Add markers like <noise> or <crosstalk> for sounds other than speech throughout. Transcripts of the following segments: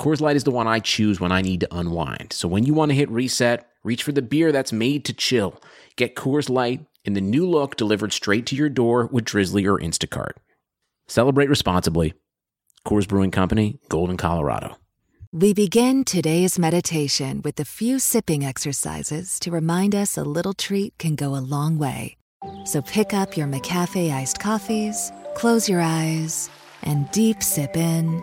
Coors Light is the one I choose when I need to unwind. So when you want to hit reset, reach for the beer that's made to chill. Get Coors Light in the new look delivered straight to your door with Drizly or Instacart. Celebrate responsibly. Coors Brewing Company, Golden, Colorado. We begin today's meditation with a few sipping exercises to remind us a little treat can go a long way. So pick up your McCafe iced coffees, close your eyes, and deep sip in.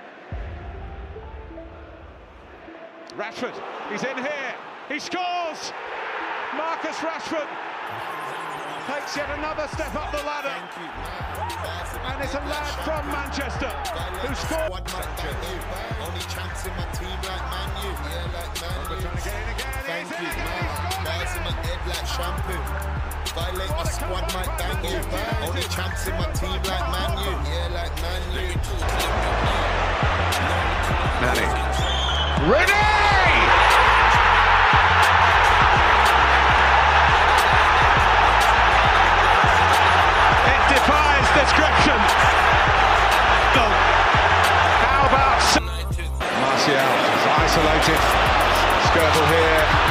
Rashford, he's in here. He scores. Marcus Rashford takes yet another step up the ladder. And it's a lad from Manchester who scored. Only chance in my team like Man U. Yeah, like Man U. Trying to get in again. Thank He's in you, again. man. He's scored Bars in my head like shampoo. Violate my squad, might bang you. Only chance in my team like Man U. Yeah, like Man U. Manny. Rooney! It defies description. How about Martial is isolated. Skirtle here.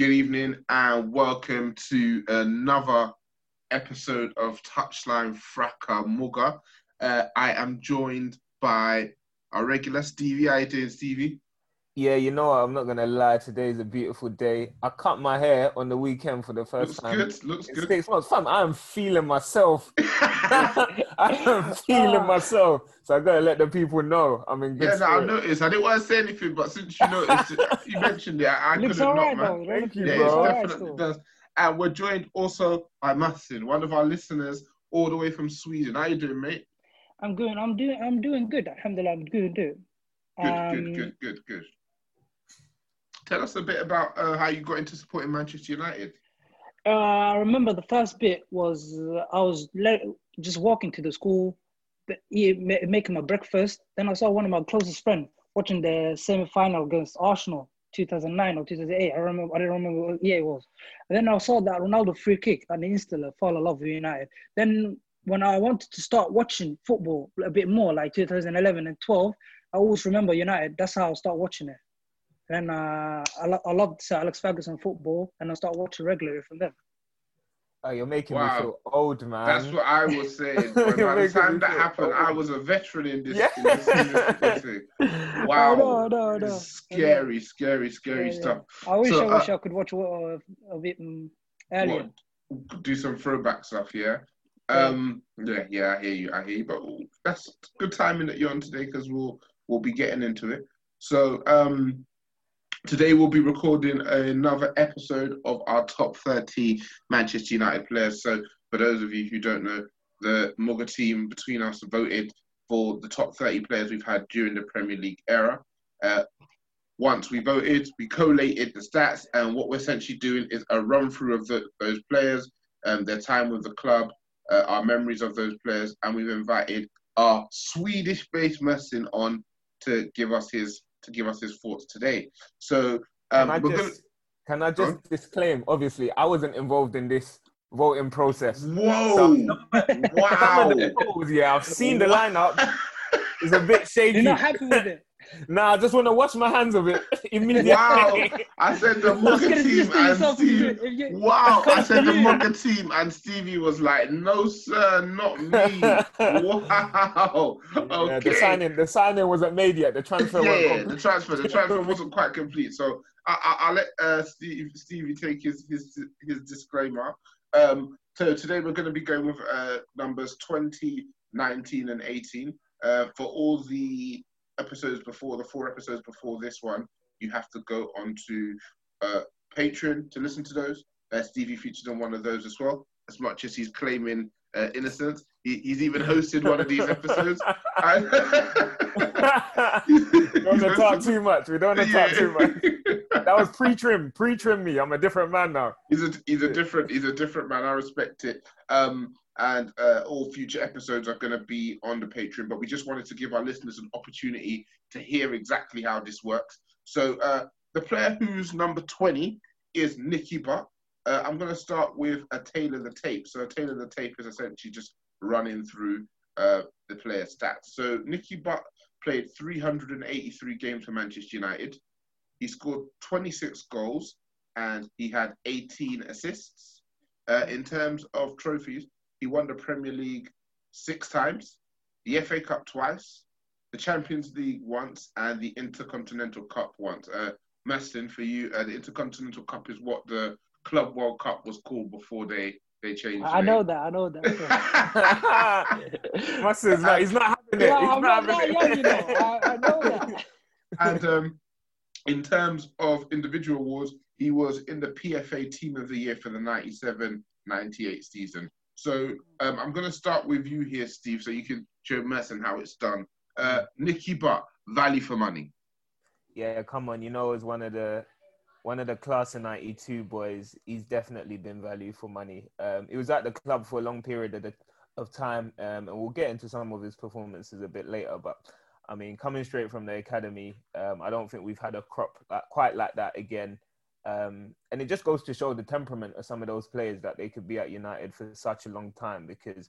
Good evening and welcome to another episode of Touchline Fracas Mugger. Uh, I am joined by our regular Stevie. How you doing, Stevie? Yeah, you know what? I'm not gonna lie. Today's a beautiful day. I cut my hair on the weekend for the first Looks time. good. Looks in good. six months. Fam, I am feeling myself. <laughs> <laughs> I am feeling myself. So I gotta let the people know I'm in good yeah, no, I noticed. I didn't want to say anything, but since you noticed, <laughs> you mentioned it, I, I couldn't alright not, man. though. Thank you, Yeah, bro. it Alright definitely does. And we're joined also by Massin, one of our listeners, all the way from Sweden. How you doing, mate? I'm good. I'm doing. I'm doing good. Alhamdulillah, I'm doing good. Good, Um, good, good, good, good. Tell us a bit about uh, how you got into supporting Manchester United. Uh, I remember the first bit was uh, I was just walking to the school, making my breakfast. Then I saw one of my closest friends watching the semi-final against Arsenal, 2009 or 2008. I remember. I don't remember what year it was. And then I saw that Ronaldo free kick, and instantly fall in love with United. Then when I wanted to start watching football a bit more, like 2011 and 12, I always remember United. That's how I start watching it. Then uh, I, lo- I loved Sir Alex Ferguson football, and I start watching regularly from them. Oh, you're making Wow. me feel old, man. That's what I was <laughs> saying. By the time that feel happened, I was a veteran in this. Yeah. In this industry. <laughs> wow, no, no, no. scary, scary, scary Yeah, yeah. stuff. I wish So, I wish uh, I could watch uh, a bit um, earlier. What, do some throwback stuff, yeah. Um, yeah, yeah, I hear you, I hear you. But that's good timing that you're on today because we'll we'll be getting into it. So, um, today we'll be recording another episode of our top 30 Manchester United players. So, for those of you who don't know, the Mugger team between us voted for the top 30 players we've had during the Premier League era. Uh, once we voted, we collated the stats, and what we're essentially doing is a run through of the, those players, um, their time with the club, uh, our memories of those players, and we've invited our Swedish-based Messin on to give us his to give us his thoughts today. So, um, can I just, gonna... can I just disclaim? Obviously, I wasn't involved in this voting process. Whoa! So, wow! <laughs> Polls, yeah, I've seen the lineup. It's a bit shaky. <laughs> You're not happy with it. Nah, I just want to wash my hands of it <laughs> immediately. Wow! I said the <laughs> Mugger team and Steve. Wow! I said the Mugger team and Stevie was like, "No, sir, not me." wow. Okay. <laughs> Yeah, the signing, the signing wasn't made yet. The transfer. Yeah, yeah the transfer, the transfer wasn't quite complete. So I, will let uh, Steve, Stevie take his his his disclaimer. Um, so today we're going to be going with uh, numbers 20, 19, and 18. Uh, for all the episodes before, the four episodes before this one, you have to go onto uh, Patreon to listen to those. Uh, Stevie featured on one of those as well. As much as he's claiming uh, innocence, he, he's even hosted one of these <laughs> episodes. we don't want to talk too much. We don't want to talk too much. That was pre-trim. Pre-trim me. I'm a different man now. He's a he's a different he's a different man. I respect it. Um, and uh, all future episodes are going to be on the Patreon. But we just wanted to give our listeners an opportunity to hear exactly how this works. So uh, the player who's number 20 is Nicky Butt. Uh, I'm going to start with a tale of the tape. So a tale of the tape is essentially just running through uh, the player stats. So Nicky Butt played 383 games for Manchester United. He scored 26 goals and he had 18 assists. Uh, in terms of trophies, he won the Premier League six times, the FA Cup twice, the Champions League once, and the Intercontinental Cup once. Uh, Mastin, for you, uh, the Intercontinental Cup is what the Club World Cup was called before they they changed. I know that. I know that. <laughs> Mastin's not. He's not having it. Yeah, he's I'm not, not having that young, you know. I, I know <laughs> that. and um, in terms of individual awards, he was in the PFA Team of the Year for the 97-98 season. So um, I'm going to start with you here, Steve, so you can show Messin how it's done. Uh, Nicky Butt, value for money. Yeah, come on. You know, as one of the one of the class of '92 boys, he's definitely been value for money. Um, he was at the club for a long period of, the, of time, um, and we'll get into some of his performances a bit later. But I mean, coming straight from the academy, um, I don't think we've had a crop quite like that again. Um, and it just goes to show the temperament of some of those players that they could be at United for such a long time because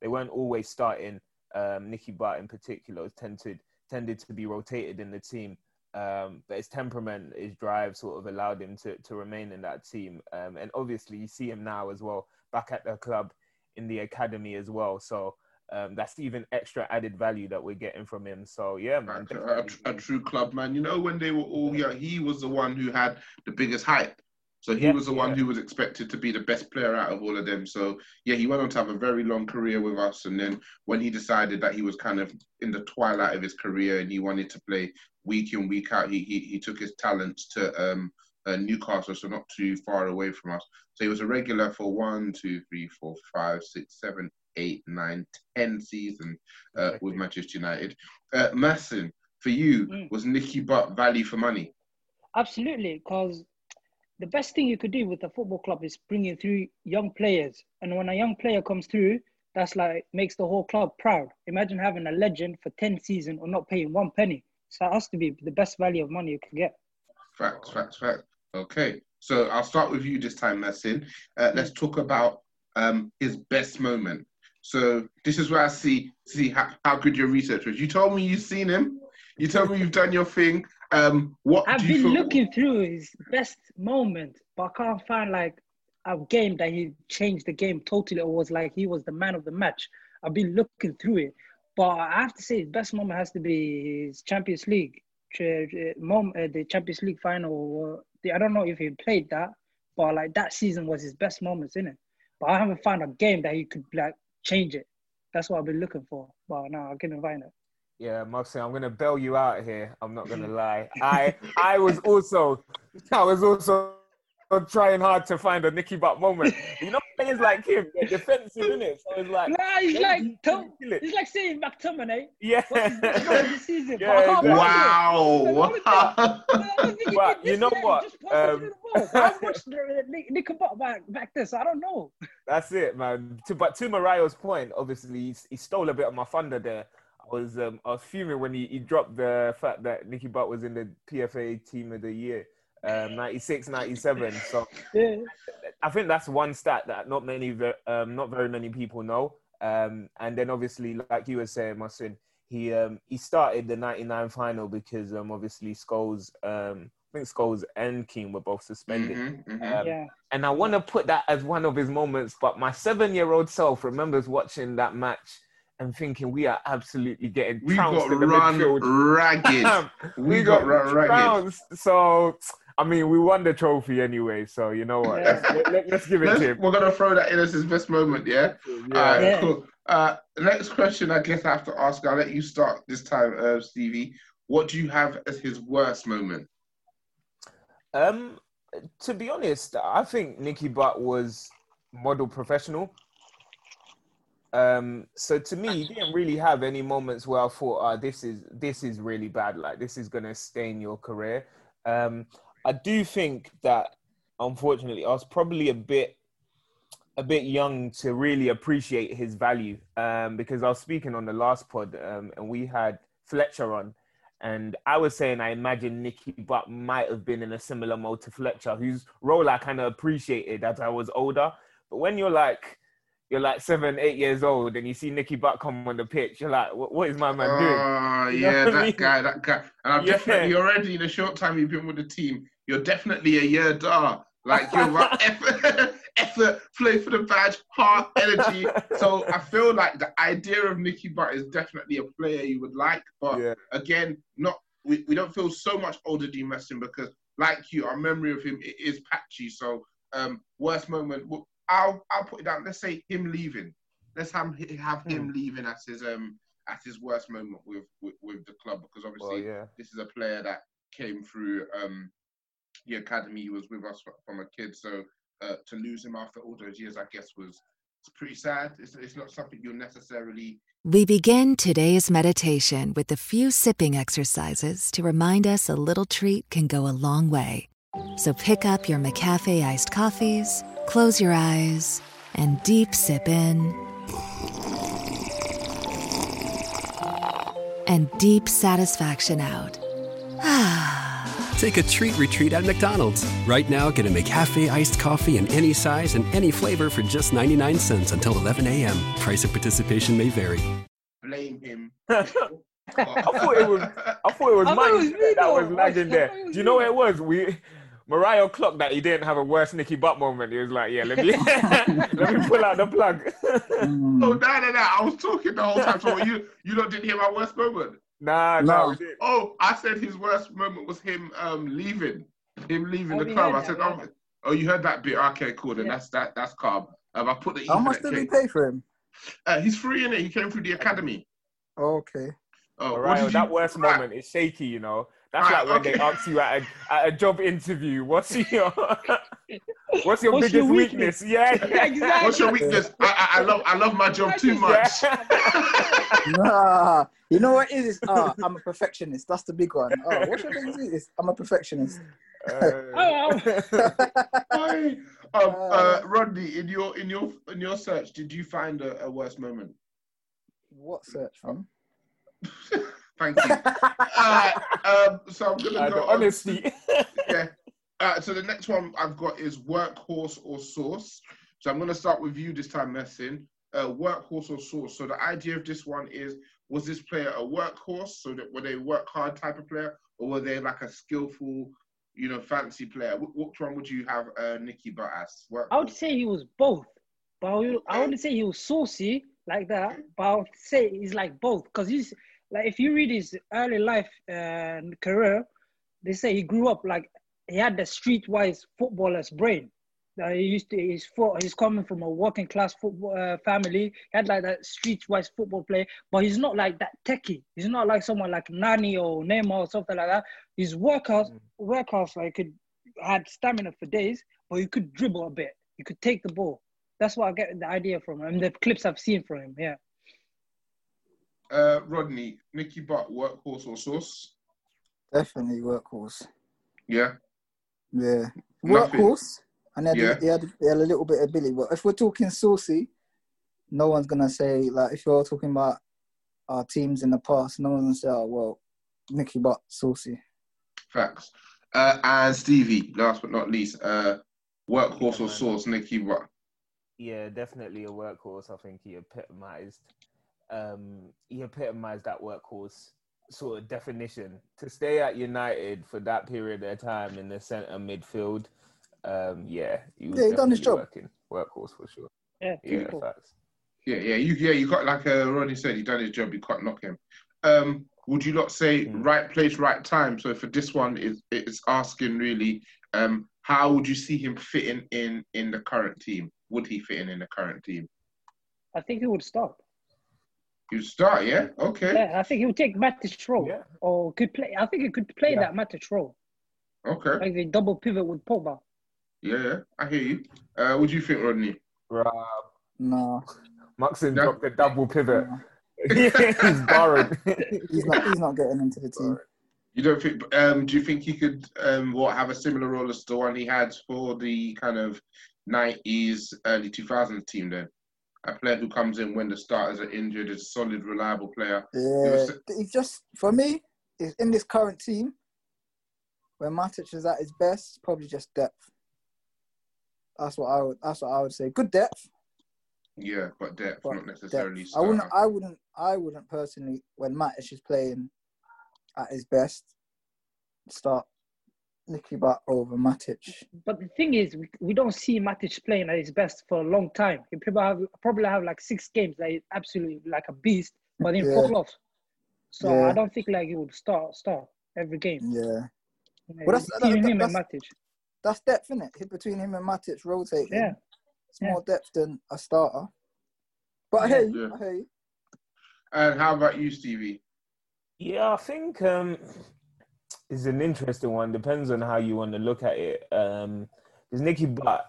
they weren't always starting. Um, Nicky Butt in particular tended tended to be rotated in the team, um, but his temperament, his drive, sort of allowed him to to remain in that team. Um, and obviously, you see him now as well, back at the club in the academy as well. So um, that's even extra added value that we're getting from him. So yeah, man, a, a, a, true club man. You know, when they were all yeah, he was the one who had the biggest hype. So he yeah, was the one yeah. who was expected to be the best player out of all of them. So yeah, he went on to have a very long career with us. And then when he decided that he was kind of in the twilight of his career and he wanted to play week in week out, he he, he took his talents to um, uh, Newcastle, so not too far away from us. So he was a regular for one, two, three, four, five, six, seven, eight, nine, ten seasons uh, with Manchester United. Uh, Massin, for you, mm. was Nicky Butt value for money? Absolutely, because the best thing you could do with a football club is bringing through young players. And when a young player comes through, that's like makes the whole club proud. Imagine having a legend for 10 seasons or not paying one penny. So that has to be the best value of money you can get. Facts, facts, facts. Okay. So I'll start with you this time, Massin. Uh, let's talk about um, his best moment. So this is where I see see how, how good your research was. You told me you've seen him. You told me you've done your thing. Um, what I've been feel... looking through his best moment, but I can't find like a game that he changed the game totally or was like he was the man of the match. I've been looking through it, but I have to say his best moment has to be his Champions League, mom, uh, the Champions League final. I don't know if he played that, but like that season was his best moments in it. But I haven't found a game that he could like change it. That's what I've been looking for. But no, I couldn't find it. Yeah, Moxie, I'm gonna bail you out here. I'm not gonna <laughs> lie. I I was also I was also trying hard to find a Nicky Butt moment. You know, players <laughs> like him, they're defensive, isn't it? So it's like Nah, he's like you Tom, kill he's like saying McTominay. yeah. What's his goal of <laughs> the season? Yeah, <laughs> But I can't exactly. Wow. I don't But you know what? Just passed Um, it to the ball. I watched the Nick, Nick Butt back back there, so I don't know. That's it, man. To, but to Mariah's point, obviously he, he stole a bit of my thunder there. I was um, I was fuming when he, he dropped the fact that Nicky Butt was in the PFA Team of the Year, um, 96, 97. So Yeah. I think that's one stat that not many, um, not very many people know. Um, and then obviously, like you were saying, Masin, he um, he started the '99 final because um, obviously Scholes, um, I think Scholes and Keane were both suspended. Mhm, mhm. Um, Yeah. and I want to put that as one of his moments. But my seven-year-old self remembers watching that match and thinking we are absolutely getting We trounced got in the run midfield. ragged. <laughs> we, We got, got run ragged. trounced. So I mean, we won the trophy anyway. So you know what? Yeah. Let's, let, us give it Let's- to him. we're gonna throw that in as his best moment, yeah. Yeah. Alright, Yeah. cool. Uh, next question, I guess I have to ask. I'll let you start this time, uh, Stevie. What do you have as his worst moment? Um, to be honest, I think Nicky Butt was model professional. Um, so to me, he didn't really have any moments where I thought, "Ah, this is this is really bad. Like this is gonna stain your career." Um, I do think that, unfortunately, I was probably a bit a bit young to really appreciate his value. Um, because I was speaking on the last pod, um, and we had Fletcher on, and I was saying I imagine Nicky Butt might have been in a similar mode to Fletcher, whose role I kind of appreciated as I was older. But when you're like you're like seven, eight years old, and you see Nicky Butt come on the pitch, you're like, what, is my man doing? Oh, <laughs> You know yeah, I that mean? guy, that guy. And I've Yeah. definitely already in a short time you've been with the team, you're definitely a year dar. Like you're right, <laughs> effort, effort, play for the badge, heart, energy. So I feel like the idea of Nicky Butt is definitely a player you would like, but Yeah. again, not we, we don't feel so much older than Messi because, like you, our memory of him it is patchy. So, um, worst moment, well, I'll I'll put it down. Let's say him leaving. Let's have have him leaving as his um at his worst moment with with, with the club because obviously Well, yeah. this is a player that came through um the academy. He was with us from a kid, so uh, to lose him after all those years, I guess was pretty sad. It's, it's not something you'll necessarily We begin today's meditation with a few sipping exercises to remind us a little treat can go a long way. So pick up your McCafe iced coffees, close your eyes, and deep sip in. And deep satisfaction out. Take a treat retreat at McDonald's. Right now, get a McCafe iced coffee in any size and any flavor for just 99 cents until 11 a.m. Price of participation may vary. blame him. <laughs> I thought it was I thought it was I thought Mike it was me, that was though. lagging there. was Do you know me. what it was? We Mariah clocked that he didn't have a worse Nicky Butt moment. He was like, "Yeah, let me <laughs> let me pull out the plug." Oh no, no, no! I was talking the whole time. So you you not didn't hear my worst moment. Nah, No. no, we. Oh, I said his worst moment was him um leaving, him leaving Oh, the club. I said, that, oh, yeah. oh, you heard that bit? Okay, cool. Then Yeah. that's that. That's calm. Um, I put the How much did we cable- pay for him? Uh, he's free in it. He came through the academy. Okay. Oh, what Mariah, that you- worst Right. moment is shaky. You know, that's Right, like when they ask you at a, at a job interview, "What's your <laughs> what's your What's biggest your weakness?" weakness? Yeah, <laughs> Exactly. What's your weakness? I, I, I love I love my job too much. <laughs> Nah, you know what it is? Uh, I'm a perfectionist. That's the big one. Oh, what's your biggest weakness? I'm a perfectionist. Uh, Oh, Hi. <laughs> <laughs> um, uh, Rodney, in your in your in your search, did you find a, a worse moment? What search from? <laughs> Thank you. uh, um, so I'm gonna uh, go the on- honesty. yeah. Uh, so the next one I've got is workhorse or source. So I'm going to start with you this time, Messin. Uh, workhorse or source. So the idea of this one is: was this player a workhorse? So that were they work hard type of player, or were they like a skillful, you know, fancy player? Wh- which one would you have uh, Nicky Butt as? Workhorse. I would say he was both, but I, would, I wouldn't say he was saucy like that. But I would say he's like both because he's like if you read his early life and career, they say he grew up like he had the streetwise footballer's brain. Uh, he used to. He's for, He's coming from a working class football uh, family. He had like that streetwise football play, but he's not like that techie. He's not like someone like Nani or Neymar or something like that. His workouts, mm. workouts like could had stamina for days, but he could dribble a bit. He could take the ball. That's what I get the idea from him. The clips I've seen from him. Yeah. Uh, Rodney, Nicky Butt, workhorse or source? Definitely workhorse. Yeah. Yeah. Workhorse. And he had, yeah. he, had, he had a little bit of Billy. But if we're talking saucy, no one's gonna say like if you're talking about our teams in the past, no one's gonna say, oh well, Nicky Butt saucy. Facts. Uh, and Stevie, last but not least, uh, workhorse or sauce, Nicky Butt. Yeah, definitely a workhorse. I think he epitomized um, he epitomized that workhorse sort of definition. To stay at United for that period of time in the centre midfield, um, yeah, he was yeah, he done his job. Working, workhorse for sure. Yeah, yeah, facts. Yeah, yeah, you yeah, you got like uh, Ronnie said, he done his job. You can't knock him. Um, would you not say mm. right place, right time? So for this one, is it's asking really, um, how would you see him fitting in in the current team? Would he fit in in the current team? I think he would start. You start, yeah? Okay. Yeah, I think he would take Matic role. Yeah. Or could play I think he could play yeah. that Matic role. Okay. Like the double pivot with Pogba. Yeah, yeah. I hear you. Uh what do you think, Rodney? Rob. No. Maxim no. dropped the double pivot. No. <laughs> he's borrowed. he's not he's not getting into the team. You don't think um do you think he could um what have a similar role as the one he had for the kind of nineties, early two thousands team then? a player who comes in when the starters are injured, is a solid, reliable player. Yeah, he's just for me, is in this current team, when Matic is at his best, probably just depth. That's what I would. That's what I would say. Good depth. Yeah, but depth, but not necessarily. Depth. I wouldn't. I wouldn't. I wouldn't personally, when Matic is playing at his best, start Nicky Butt over Matic. But the thing is, we, we don't see Matic playing at his best for a long time. He probably have, probably have like six games that he's absolutely like a beast, but then yeah. fall off. So yeah. I don't think like he would start start every game. Yeah. You well, that's, that, him that's, and Matic. That's depth, isn't it? Between him and Matic rotating. Yeah. It's more depth than a starter. But I hear you. I hear you. And how about you, Stevie? Yeah, I think um, it's an interesting one. Depends on how you want to look at it. Um, because Nicky Butt,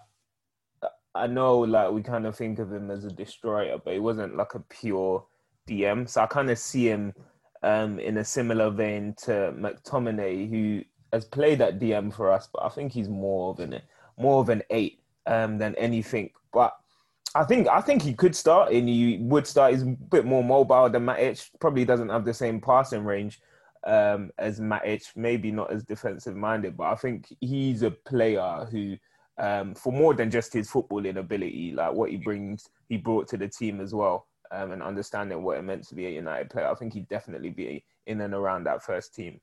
I know like we kind of think of him as a destroyer, but he wasn't like a pure DM. So I kind of see him um, in a similar vein to McTominay, who has played at DM for us, but I think he's more of an more of an eight um, than anything. But I think I think he could start, and he would start. He's a bit more mobile than Matic. Probably doesn't have the same passing range, um, as Matic, maybe not as defensive minded, but I think he's a player who, um, for more than just his footballing ability, like what he brings, he brought to the team as well, um, and understanding what it meant to be a United player. I think he'd definitely be in and around that first team.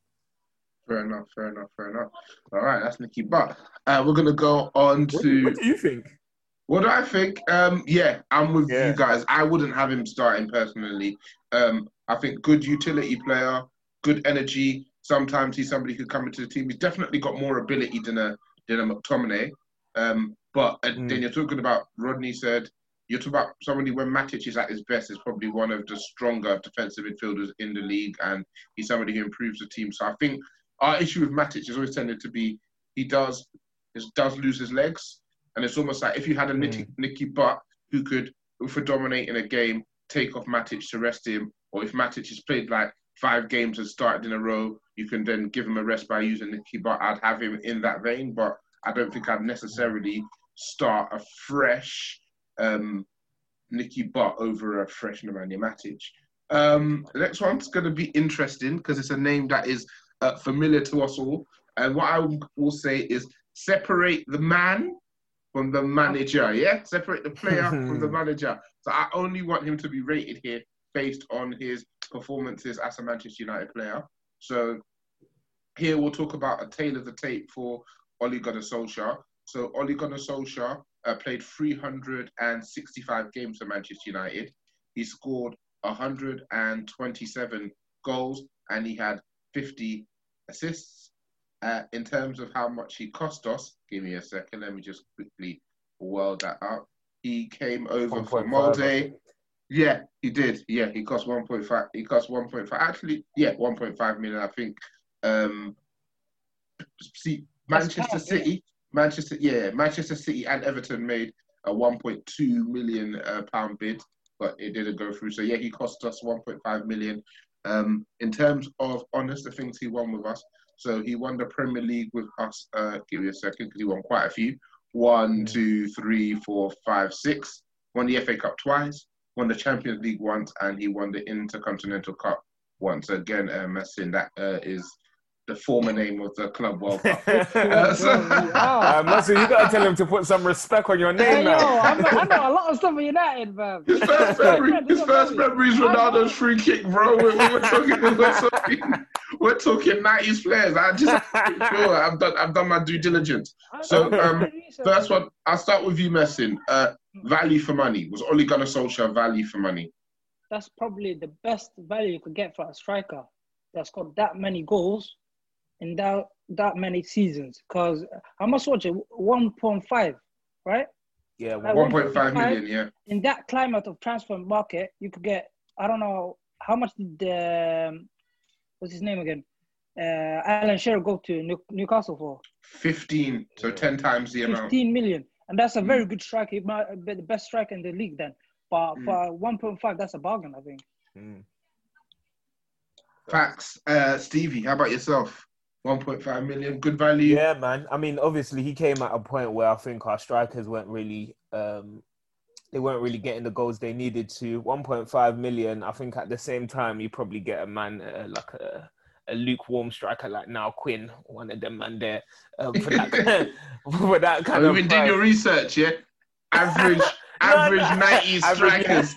Fair enough, fair enough, fair enough. All right, that's Nicky Butt. Uh, we're gonna go on to. What, what do you think? What do I think? Um, yeah, I'm with yeah. you guys. I wouldn't have him starting personally. Um, I think good utility player good energy. Sometimes he's somebody who can come into the team. He's definitely got more ability than a than a McTominay. Um, but mm. then you're talking about Rodney said you're talking about somebody when Matic is at his best is probably one of the stronger defensive midfielders in the league, and he's somebody who improves the team. So I think our issue with Matic has always tended to be he does he does lose his legs, and it's almost like if you had a mm. Nicky, Nicky Butt who could, for dominating a game, take off Matic to rest him, or if Matic has played like five games and started in a row, you can then give him a rest by using Nicky Butt. I'd have him in that vein, but I don't think I'd necessarily start a fresh um, Nicky Butt over a fresh Nemanja Matic. Um, the next one's going to be interesting because it's a name that is uh, familiar to us all. And what I will say is separate the man from the manager. Yeah, separate the player <laughs> from the manager. So I only want him to be rated here based on his performances as a Manchester United player. So here we'll talk about a tale of the tape for Ole Gunnar Solskjaer. So Ole Gunnar Solskjaer uh, played 365 games for Manchester United. He scored 127 goals and he had 50 assists. Uh, in terms of how much he cost us, give me a second. Let me just quickly well that up. He came over for Molde. Yeah, he did. Yeah, he cost 1.5. He cost 1.5. Actually, yeah, 1.5 million. I think. Um, see, Manchester City, Manchester, yeah, Manchester City and Everton made a 1.2 million uh, pound bid, but it didn't go through. So yeah, he cost us 1.5 million. Um, in terms of honest, the things he won with us. So he won the Premier League with us. Uh, give me a second, because he won quite a few. One, two, three, four, five, six. Won the FA Cup twice. Won the Champions League once, and he won the Intercontinental Cup once. Again, uh, Messin, that uh, is the former name of the club World Cup. <laughs> uh, so, uh, you gotta tell him to put some respect on your name now. Yo, I, know, I know a lot of stuff for United, man. His first memory, his first memory is Ronaldo's free kick, bro. We're, we're, talking, we're talking, we're talking 90s players. I just sure I've done, I've done my due diligence. So, um, <laughs> first one, I'll start with you, Messin. Uh, value for money was Ole Gunnar Solskjaer value for money? That's probably the best value you could get for a striker that's got that many goals in that that many seasons because I must watch it 1.5, right? Yeah, 1.5 million. Yeah. In that climate of transfer market, you could get I don't know how much did the um, what's his name again? Uh, Alan Shearer go to New- Newcastle for 15, so 10 times the 15 amount. 15 million, and that's a mm. very good striker. He might be the best striker in the league then. But mm. for 1.5, that's a bargain, I think. Mm. Facts. Uh, Stevie, how about yourself? 1.5 million, good value. Yeah, man. I mean, obviously, he came at a point where I think our strikers weren't really, um, they weren't really getting the goals they needed to. 1.5 million. I think at the same time, you probably get a man uh, like a, a lukewarm striker like Niall Quinn, one of them man there um, for that <laughs> <laughs> for that kind Have of. You've been doing your research, yeah. Average, average <laughs> no, no. 90 strikers.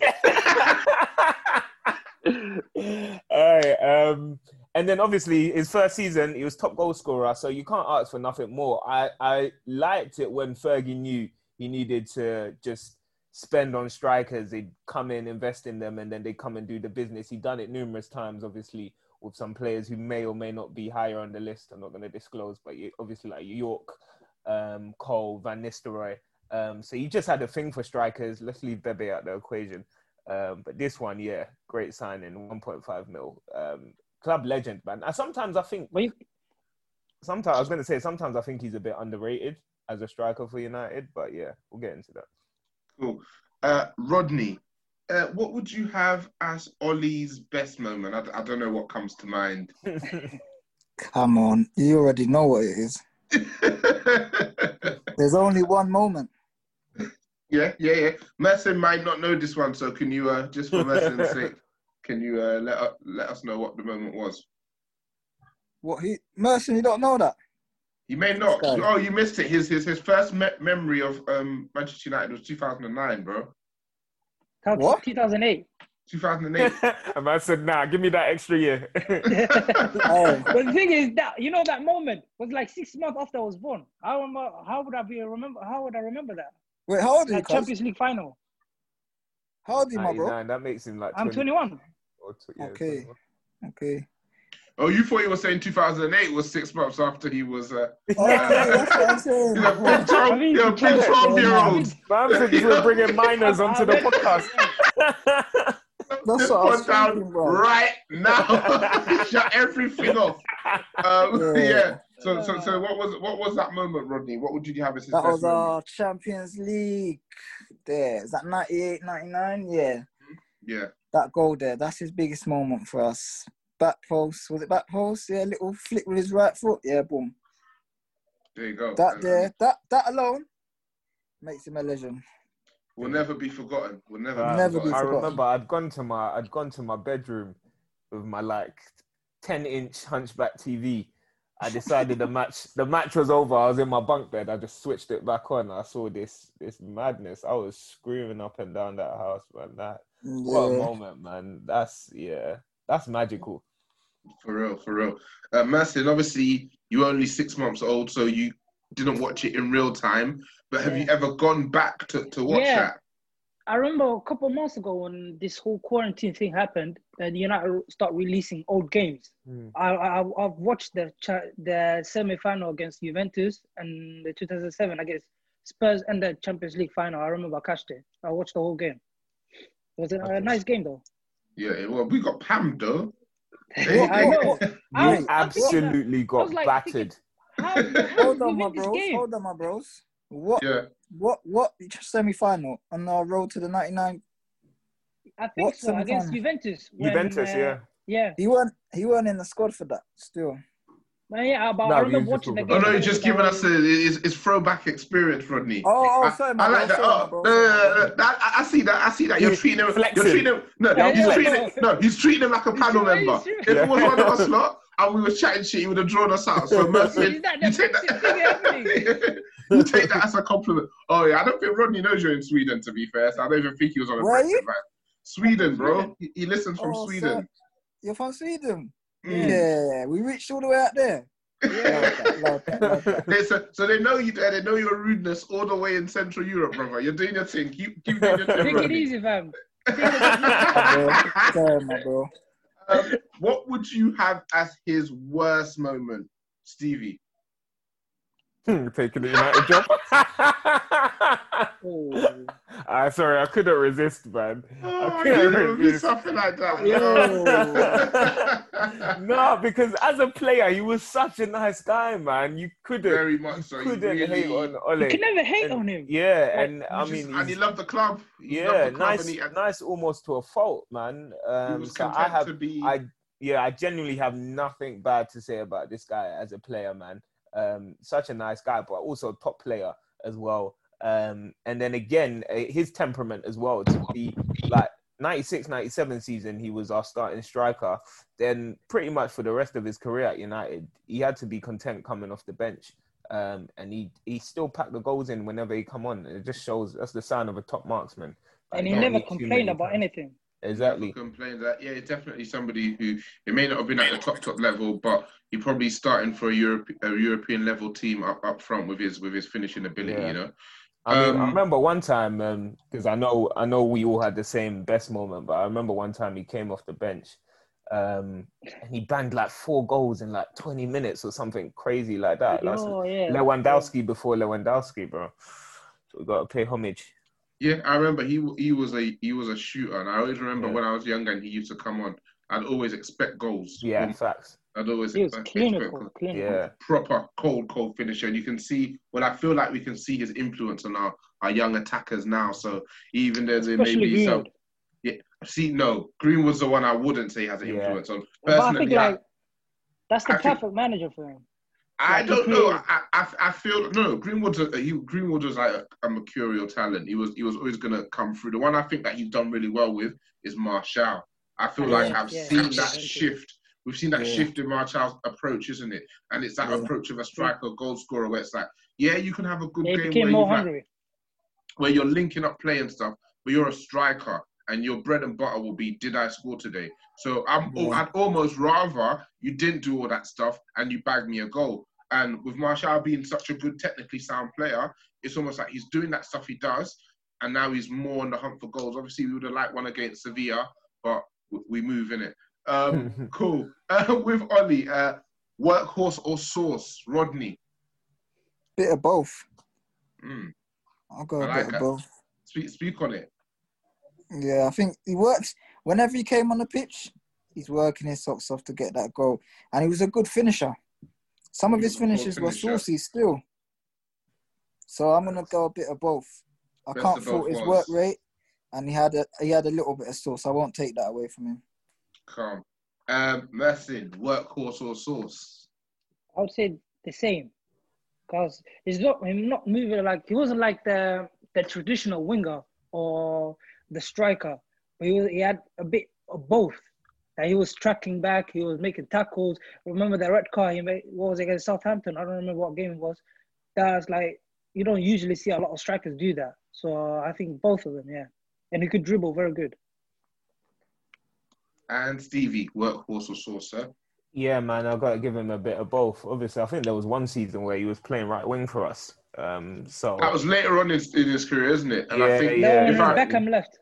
All right. Um, and then obviously his first season, he was top goal scorer, so you can't ask for nothing more. I, I liked it when Fergie knew he needed to just spend on strikers. They'd come in, invest in them, and then they'd come and do the business. He'd done it numerous times, obviously, with some players who may or may not be higher on the list. I'm not going to disclose, but obviously like Yorke, um, Cole, Van Nistelrooy. Um, so you just had a thing for strikers. Let's leave Bebe out the equation. Um, but this one, yeah, great signing, 1.5 mil. Um, club legend, man. And sometimes I think, you, sometimes I was going to say, sometimes I think he's a bit underrated as a striker for United. But yeah, we'll get into that. Cool. Uh, Rodney, uh, what would you have as Ole's best moment? I, I don't know what comes to mind. <laughs> Come on, you already know what it is. <laughs> There's only one moment. Yeah, yeah, yeah. Messin might not know this one, so can you, uh, just for <laughs> Messin's sake, can you uh, let uh, let us know what the moment was? What he Mercy, you don't know that? You may not. Oh, you missed it. His his his first me- memory of um, Manchester United was 2009, bro. What? 2008. 2008. <laughs> and I said, nah, give me that extra year. <laughs> oh. But the thing is that you know that moment was like six months after I was born. How remember, how would I be remember how would I remember that? Wait, how old are you? Champions League final. How old are you, my bro? That makes him like. I'm 21 okay. Okay. Oh, you thought he was saying 2008 was six months after he was. Uh, oh, <laughs> that's what I'm saying. He's a 12, big 12 year old. Man said we're bringing minors onto the podcast. <laughs> That's what I was thinking, bro. Right now, <laughs> shut everything off. Um, yeah. yeah. So, so, so, what was what was that moment, Rodney? What would you have as his That was our Champions League. There, is that 98, 99? Yeah. Yeah that goal there. That's his biggest moment for us. Back post, was it back post? Yeah, little flick with his right foot. Yeah, boom. There you go. That there, that that alone makes him a legend. Will never be forgotten. Will never. Be never forgotten. I remember I'd gone to my I'd gone to my bedroom with my like ten inch hunchback TV. I decided the <laughs> match the match was over. I was in my bunk bed. I just switched it back on. I saw this this madness. I was screaming up and down that house, man. That yeah. What a moment, man. That's yeah, that's magical. For real, for real. Uh, Messin, obviously you were only six months old, so you didn't watch it in real time. But have yeah. you ever gone back to, to watch yeah. that? I remember a couple months ago when this whole quarantine thing happened, and United start releasing old games. Mm. I, I have watched the the semi final against Juventus and the 2007 against Spurs and the Champions League final. I remember I catched it. I watched the whole game. It was a, a nice game though. Yeah, well, we got Pam though. <laughs> I know. You absolutely got like battered. How, how Hold on, my bros. game? Hold on, my bros. What? Yeah. What? What? Semi final on our road to the ninety nine. I think What so against? Juventus. when, Juventus, uh, yeah. Yeah, He weren't. He weren't in the squad for that. Still. But yeah, but No, I remember just watching the game. Oh no, about- you're just giving us a, it's, it's throwback experience, Rodney. Oh, oh, I, sorry, my I bro, like that. sorry, Oh, bro, no, no, sorry, no, no, that- I, I see that. I see that. You're He's treating him. flexing. You're treating him. No, Yeah, he's yeah, treating him. No, he's treating him like a panel he's member. serious. If it was one of us lot and we were chatting shit, he would have drawn us out. So, <laughs> Mercy, that you take flexing thing happening? that. <laughs> you take that as a compliment. Oh yeah, I don't think Rodney knows you're in Sweden. To be fair, so I don't even think he was on a Where Brexit man. Sweden, bro. He, he listens from Oh, Sweden. sir. You're from Sweden. Mm. Yeah, we reached all the way out there. Love that, love that, love that. They- so, so they know you there. They know your rudeness all the way in Central Europe, brother. You're doing your thing. Keep, keep doing your thing. Take it easy, fam. My. Sorry, my bro. Um, what would you have as his worst moment, Stevie? <laughs> Taking the United job. Oh. <laughs> Ah, sorry, I couldn't resist, man. Oh, I I couldn't knew it would be resist. something like that. no, <laughs> because as a player, he was such a nice guy, man. You couldn't, Very much so. you You couldn't hate on Ole. You can never hate And- on him. Yeah, Like, and I He mean, just- and he loved the club. He yeah, the club nice, and he, and nice, almost to a fault, man. he Um, was so I have, to be. I yeah, I genuinely have nothing bad to say about this guy as a player, man. Um, such a nice guy, but also a top player as well. Um, and then again, eh, his temperament as well to be like 96, 97 season, he was our starting striker. Then pretty much for the rest of his career at United, he had to be content coming off the bench. Um, and he he still packed the goals in whenever he come on. It just shows that's the sign of a top marksman. Like, And he never complained about times. anything. Exactly. complain that yeah, definitely somebody who it may not have been at the top top level, but he probably starting for a Europe a European level team up, up front with his with his finishing ability. Yeah. You know, I mean, I Um, remember one time because I know I know we all had the same best moment, but I remember one time he came off the bench um, and he banged like four goals in like 20 minutes or something crazy like that. That's Oh, yeah. Lewandowski before Lewandowski, bro. So we got to pay homage. Yeah, I remember he he was a he was a shooter, and I always remember Yeah. when I was younger and he used to come on. I'd always expect goals. Yeah, from- facts. I'd always He was expect, clinical, expect clinical. Yeah. proper cold cold finisher. And you can see well, I feel like we can see his influence on our, our young attackers now. So even though there may be some yeah, see no Greenwood's the one I wouldn't say has an Yeah. influence on. But I Personally, think I- like that's the I think- perfect manager for him. I Like, don't know. I, I, I feel no. Greenwood's a, he, Greenwood was like a, a mercurial talent. He was he was always gonna come through. The one I think that he's done really well with is Martial. I feel Yeah, like I've yeah, seen that shift. We've seen that Yeah. shift in Martial's approach, isn't it? And it's that Yeah. approach of a striker, goal scorer, where it's like, yeah, you can have a good He game where, more you've, like, hungry. where you're linking up play and stuff, but you're a striker and your bread and butter will be did I score today? So I'm Yeah. I'd almost rather you didn't do all that stuff and you bagged me a goal. And with Martial being such a good technically sound player, it's almost like he's doing that stuff he does, and now he's more on the hunt for goals. Obviously, we would have liked one against Sevilla, but we move in it. Um, <laughs> cool. Uh, <laughs> with Ole, uh, workhorse or source, Rodney. Bit of both. Mm. I'll go I a like bit of both. Speak speak on it. Yeah, I think he works whenever he came on the pitch. He's working his socks off to get that goal, and he was a good finisher. Some of his was a finishes were saucy still. So I'm gonna go a bit of both. I Best can't fault both his work rate, and he had a he had a little bit of sauce. I won't take that away from him. Calm. Um, Mersin, workhorse or sauce? I would say the same, because he's not him not moving like he wasn't like the the traditional winger or the striker. But he was, he had a bit of both. That he was tracking back, he was making tackles. Remember that red card he made? What was it against Southampton? I don't remember what game it was. That's like you don't usually see a lot of strikers do that. So I think both of them, yeah. And he could dribble very good. And Stevie, workhorse or sauce, sir? Yeah, man, I've got to give him a bit of both. Obviously, I think there was one season where he was playing right wing for us. Um, so That was later on in, in his career, isn't it? And Yeah, I think yeah. No, if no, I, Beckham left.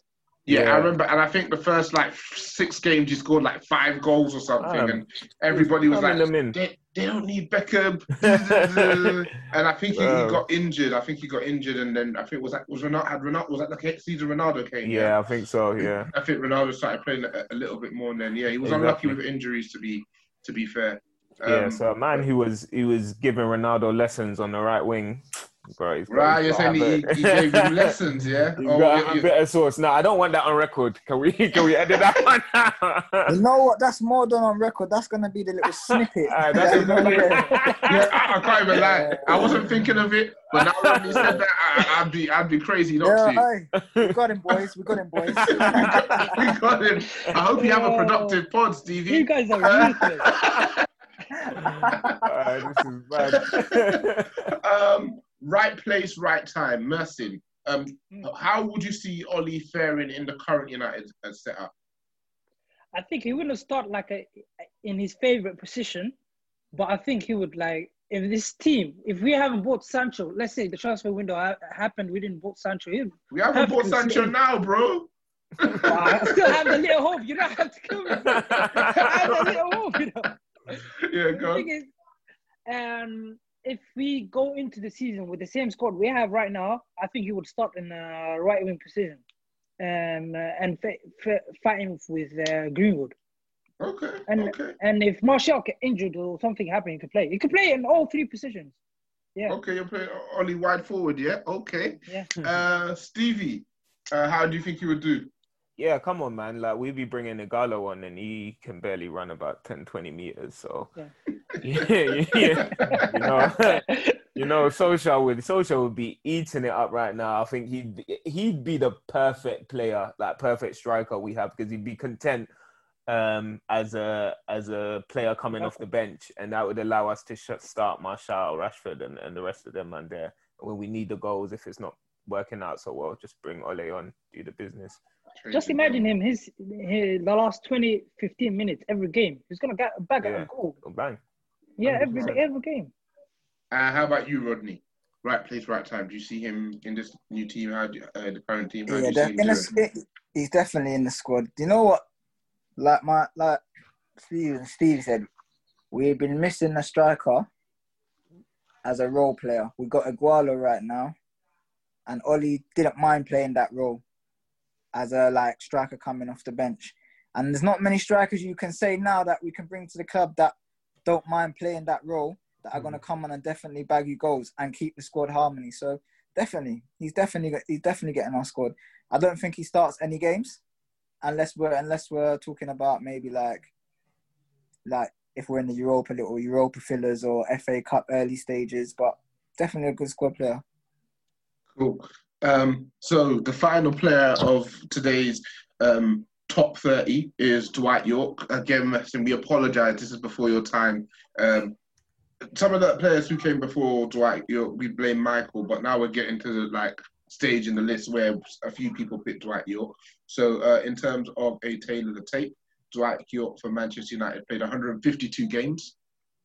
Yeah, yeah, I remember, and I think the first like six games he scored like five goals or something, um, and everybody was like, they, they, don't need Beckham, <laughs> and I think he, he, got injured. I think he got injured, and then I think was that was Ronaldo had Ronaldo was that the season Ronaldo came? Yeah, yeah, I think so. Yeah, I think Ronaldo started playing a, a little bit more, and then yeah, he was exactly. unlucky with injuries to be to be fair. Um, yeah, so a man who was he was giving Ronaldo lessons on the right wing bro. right, you're saying he, he, gave him <laughs> lessons, yeah? He's oh, got a better source. No, I don't want that on record. Can we can we edit that one You know what? That's more than on record. That's gonna be the little <laughs> snippet. Right, that's <laughs> yeah, I, I, can't even lie. I wasn't thinking of it, but now when you said that, I, would be I'd be crazy not yeah, to. Hey, we got him, boys. We got him, boys. we, got, him. I hope you have a productive pod, Stevie. You guys are ruthless. uh, this is bad. um, right place, right time. Mersin, um, mm. how would you see Ole faring in the current United uh, setup? I think he wouldn't start like a, in his favorite position, but I think he would like if this team, if we haven't bought Sancho, let's say the transfer window ha- happened, we didn't bought Sancho. We haven't bought Sancho now, bro. <laughs> I still have the little hope. You don't have to kill me. I have the little hope, you know. <laughs> Yeah, go. The thing is, um, if we go into the season with the same squad we have right now, I think he would start in a right wing position, um, uh, and f- f- fighting with uh, Greenwood. Okay. And okay. and if Martial get injured or something happening, he could play. He could play in all three positions. Yeah. Okay, you're playing only wide forward, yeah. Okay. Yeah. Uh, Stevie, uh, how do you think he would do? Yeah, come on, man. Like we be bringing Ighalo on, and he can barely run about 10, 20 meters. So yeah, <laughs> yeah, yeah. you know, <laughs> you know, social would social would be eating it up right now. I think he'd he'd be the perfect player, like perfect striker we have, because he'd be content um, as a as a player coming off the bench, and that would allow us to start Martial, Rashford, and, and the rest of them man there when we need the goals. If it's not working out so well, just bring Ole on, do the business. Just imagine him, his, his the last 20, 15 minutes every game. He's gonna get back yeah. at a goal. Bang. Yeah, every every game. Uh, how about you, Rodney? Right place, right time. Do you see him in this new team? How do, uh, the current team? How yeah, in a, he's definitely in the squad. Do you know what? Like my like Steve Steve said, we've been missing a striker as a role player. We got Ighalo right now, and Ole didn't mind playing that role as a like striker coming off the bench. And there's not many strikers you can say now that we can bring to the club that don't mind playing that role that are mm. going to come on and definitely bag you goals and keep the squad harmony. So definitely, he's definitely he's definitely getting our squad. I don't think he starts any games unless we're unless we're talking about maybe like like if we're in the Europa little Europa fillers or FA Cup early stages, but definitely a good squad player. Cool. Um, so the final player of today's um, top 30 is Dwight Yorke. Again, we apologise. This is before your time. Um, some of the players who came before Dwight Yorke, we blame Michael, but now we're getting to the like stage in the list where a few people picked Dwight Yorke. So uh, in terms of a tale of the tape, Dwight Yorke for Manchester United played 152 games.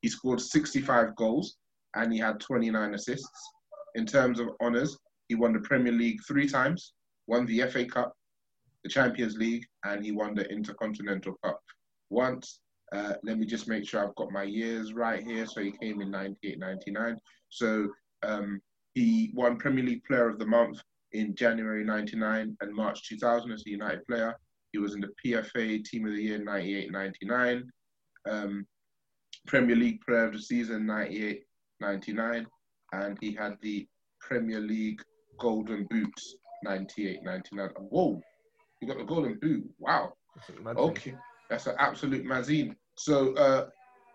He scored 65 goals and he had 29 assists. In terms of honours, he won the Premier League three times, won the FA Cup, the Champions League, and he won the Intercontinental Cup once. Uh, let me just make sure I've got my years right here. So he came in 98, 99. So um, he won Premier League Player of the Month in January 99 and March 2000 as a United player. He was in the PFA Team of the Year 98, 99. Um, Premier League Player of the Season 98, 99. And he had the Premier League golden boots, 98, 99. Whoa, you got the golden boot. Wow. Okay, that's an absolute mazine. So uh,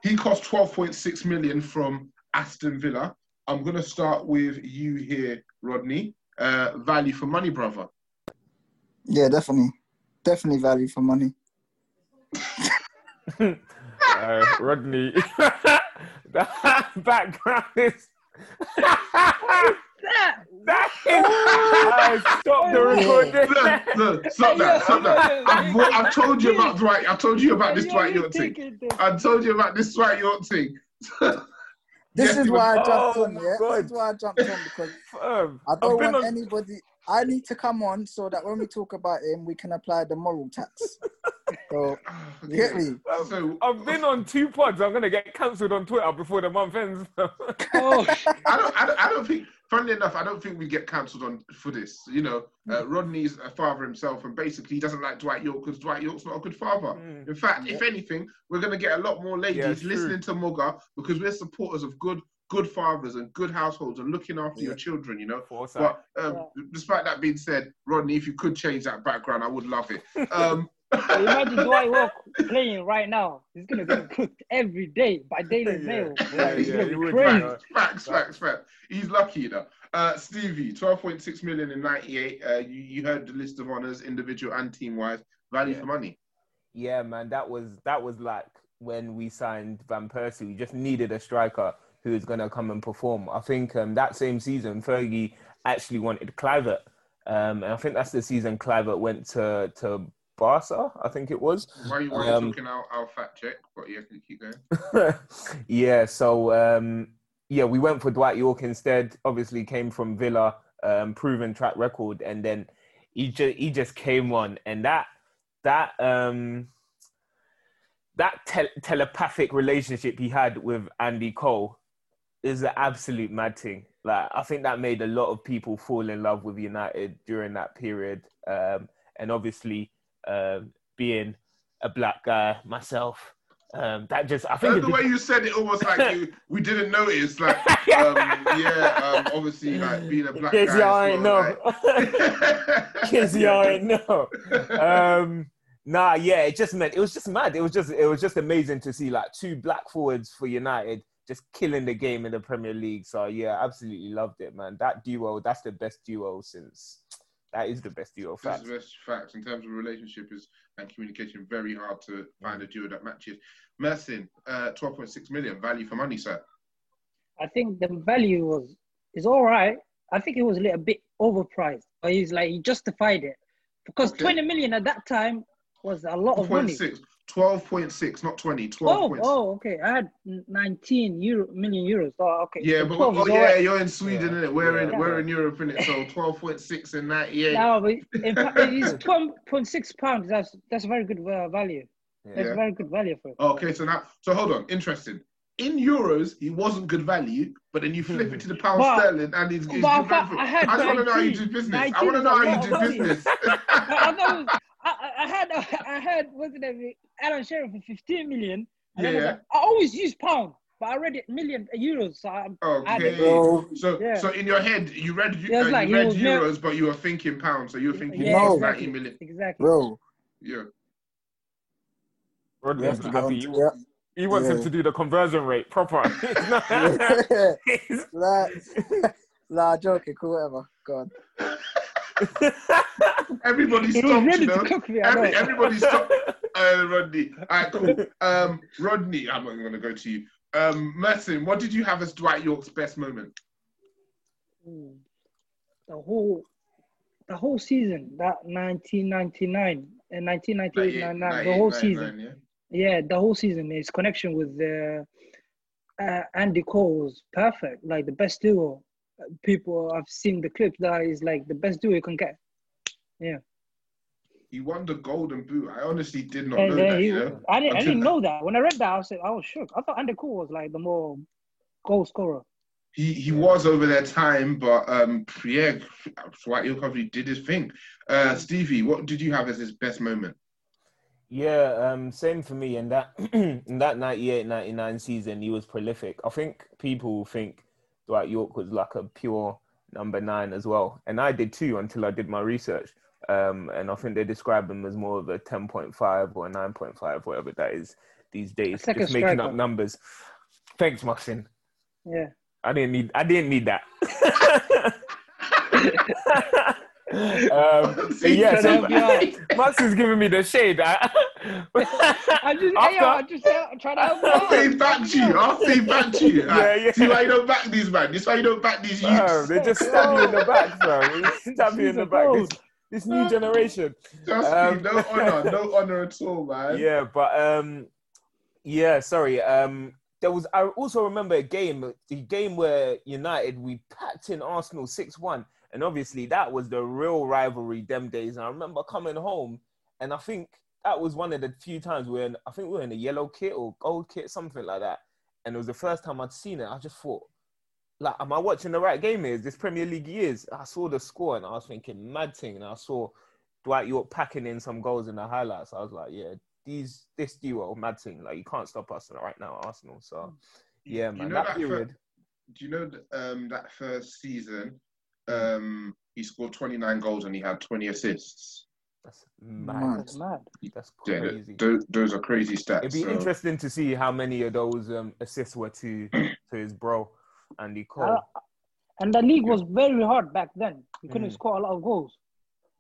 he cost 12.6 million from Aston Villa. I'm going to start with you here, Rodney. Uh, value for money, brother. Yeah, definitely. Definitely value for money. <laughs> uh, Rodney, <laughs> the background is <laughs> that? That is. stop the recording. Look, look, stop that, stop that. I've, I've told you about Dwight. I've told you about this Dwight Yorke thing. I told you about this Dwight Yorke thing. This is why I jumped oh on, yeah. God. This is why I jumped on because <laughs> um, I don't want on... anybody. I need to come on so that when we talk about him, we can apply the moral tax. So, <sighs> you get me? <sighs> So, I've been on two pods. I'm gonna get cancelled on Twitter before the month ends. oh. <laughs> I don't, I don't, I don't think. Funnily enough, I don't think we get cancelled on for this. You know, uh, mm. Rodney's a father himself, and basically he doesn't like Dwight Yorke because Dwight Yorke's not a good father. Mm. In fact, yeah. if anything, we're going to get a lot more ladies yeah, listening to Mugga because we're supporters of good good fathers and good households and looking after yeah. your children, you know. But um, despite that being said, Rodney, if you could change that background, I would love it. <laughs> Um, Imagine <laughs> Dwight Yorke playing right now. He's gonna get cooked every day by Daily Mail. Yeah, yeah, yeah crazy. Facts, facts, facts. He's lucky, you know. Uh, Stevie, 12.6 million in 98. Uh, you, you heard the list of honors, individual and team wise. Value yeah. for money. Yeah, man, that was that was like when we signed Van Persie. We just needed a striker who was going to come and perform. I think um, that same season, Fergie actually wanted Kluivert. Um, and I think that's the season Kluivert went to to Barca, I think it was. Why are you, why um, talking our, our fact check? But yeah, keep going. <laughs> yeah, so um, yeah, we went for Dwight Yorke instead. Obviously, came from Villa, um, proven track record, and then he just he just came on, and that that um that te- telepathic relationship he had with Andy Cole is an absolute mad thing. Like I think that made a lot of people fall in love with United during that period, um, and obviously uh, being a black guy myself. Um, that just I think the way you said it almost like <laughs> you, we didn't notice like <laughs> um, yeah um, obviously like being a black guy y'all ain't know. <laughs> Kids y'all ain't know. Um, nah yeah it just meant it was just mad. It was just it was just amazing to see like two black forwards for United just killing the game in the Premier League. So yeah absolutely loved it man. That duo that's the best duo since that is the best duo. Facts. the best facts in terms of relationship is and communication. Very hard to find a duo that matches. Mersin, uh, twelve point six million value for money, sir. I think the value was is all right. I think it was a little bit overpriced, but he's like he justified it because okay. twenty million at that time was a lot of money. 6. 12.6, not 20. 12. Oh, oh, okay. I had 19 euro, million euros. Oh, okay. Yeah, so but oh, yeah, right. you're in Sweden, yeah. innit? We're yeah. in we're in Europe, innit? So 12.6 and 98. No, but in <laughs> fact, it's 12.6 pounds. That's that's a very good uh, value. That's yeah. very good value for it. Okay, so now, so hold on. Interesting. In euros, he wasn't good value, but then you flip it to the pound but, sterling and he's, he's good value. I, I, I just want to know how you do business. I want to know how you do business. <laughs> I, I, I had <laughs> I had wasn't it Alan Shearer for 15 million. yeah. I, like, I always use pound, but I read it million euros. So I, okay. I so yeah. so in your head you read uh, like, you read euros, but you were thinking pounds. So you were thinking yeah, exactly. 90 million. Exactly. Bro. Yeah. Rodney's yeah, happy. You, yeah. He wants yeah. him to do the conversion rate proper. <laughs> <laughs> nah, nah, joking, cool, whatever. Go on. Everybody stopped, you know. Every, everybody stopped. Uh, Rodney. All right, cool. Um, Rodney, I'm not going to go to you. Um, Mersin, what did you have as Dwight Yorke's best moment? The whole, the whole season, that 1999 and 1998, the whole season. Yeah? yeah, the whole season. His connection with uh, uh, Andy Cole was perfect, like the best duo people I've seen the clip that is like the best duo you can get. Yeah. He won the golden boot. I honestly did not know that. He, you know? I didn't. I didn't know that. When I read that, I was I was shook. I thought Andy Cole was like the more goal scorer. He he was over their time, but um yeah, Dwight Yorke did his thing. Uh, Stevie, what did you have as his best moment? Yeah, um, same for me. In that <clears throat> in that 98, 99 season, he was prolific. I think people think Dwight Yorke was like a pure number nine as well. And I did too until I did my research. Um, and I think they describe him as more of a 10.5 or a 9.5, whatever that is these days. Just making up numbers. Thanks, Martin. Yeah. I didn't need I didn't need that. <laughs> <laughs> um, <laughs> yeah, so <laughs> Max is giving me the shade. I, I <laughs> just, After, hey, yo, I just uh, trying to help I'll feed back to you. I'll feed back to you. Yeah, yeah. See why you don't back these man. This why you don't back these youths. They just stab you in the back, bro. They stab you in the back. This, this new generation. Just um, me, no honor, no honor at all, man. Yeah, but um, yeah, sorry. Um, there was I also remember a game, the game where United we packed in Arsenal six one, and obviously that was the real rivalry them days. And I remember coming home, and I think that was one of the few times when I think we were in a yellow kit or gold kit, something like that. And it was the first time I'd seen it. I just thought, like, am I watching the right game Is This Premier League years. I saw the score and I was thinking mad thing, and I saw Dwight Yorke packing in some goals in the highlights. I was like, yeah, these this duo mad thing. Like you can't stop us right now, Arsenal. So yeah, man, you know that, that, period. First, do you know um, that first season? Um, he scored 29 goals and he had 20 assists. That's mad. That's mad. That's crazy. Yeah, those, those, are crazy stats. It'd be so. interesting to see how many of those um, assists were to <clears throat> to his bro, Andy Cole. Uh, and the league was very hard back then. You couldn't mm. score a lot of goals.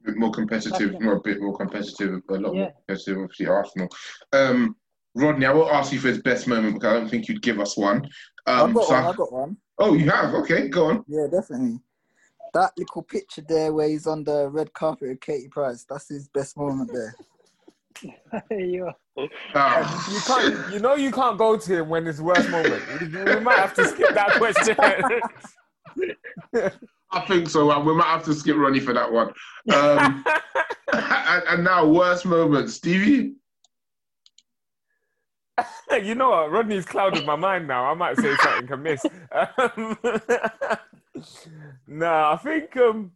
A bit more competitive, more a bit more competitive, a lot yeah. more competitive. Obviously, Arsenal. Um, Rodney, I will ask you for his best moment because I don't think you'd give us one. Um, I've got so one. I've got one. Oh, you have? Okay, go on. Yeah, definitely that little picture there where he's on the red carpet with Katie Price, that's his best moment there. <laughs> you, ah. you can't, you know, you can't go to him when it's worst moment. We might have to skip that question. <laughs> I think so. We might have to skip Ronnie for that one. Um, <laughs> and, and, now, worst moment, Stevie. you know what? Rodney's clouded my mind now. I might say something amiss. Um, no, I think um,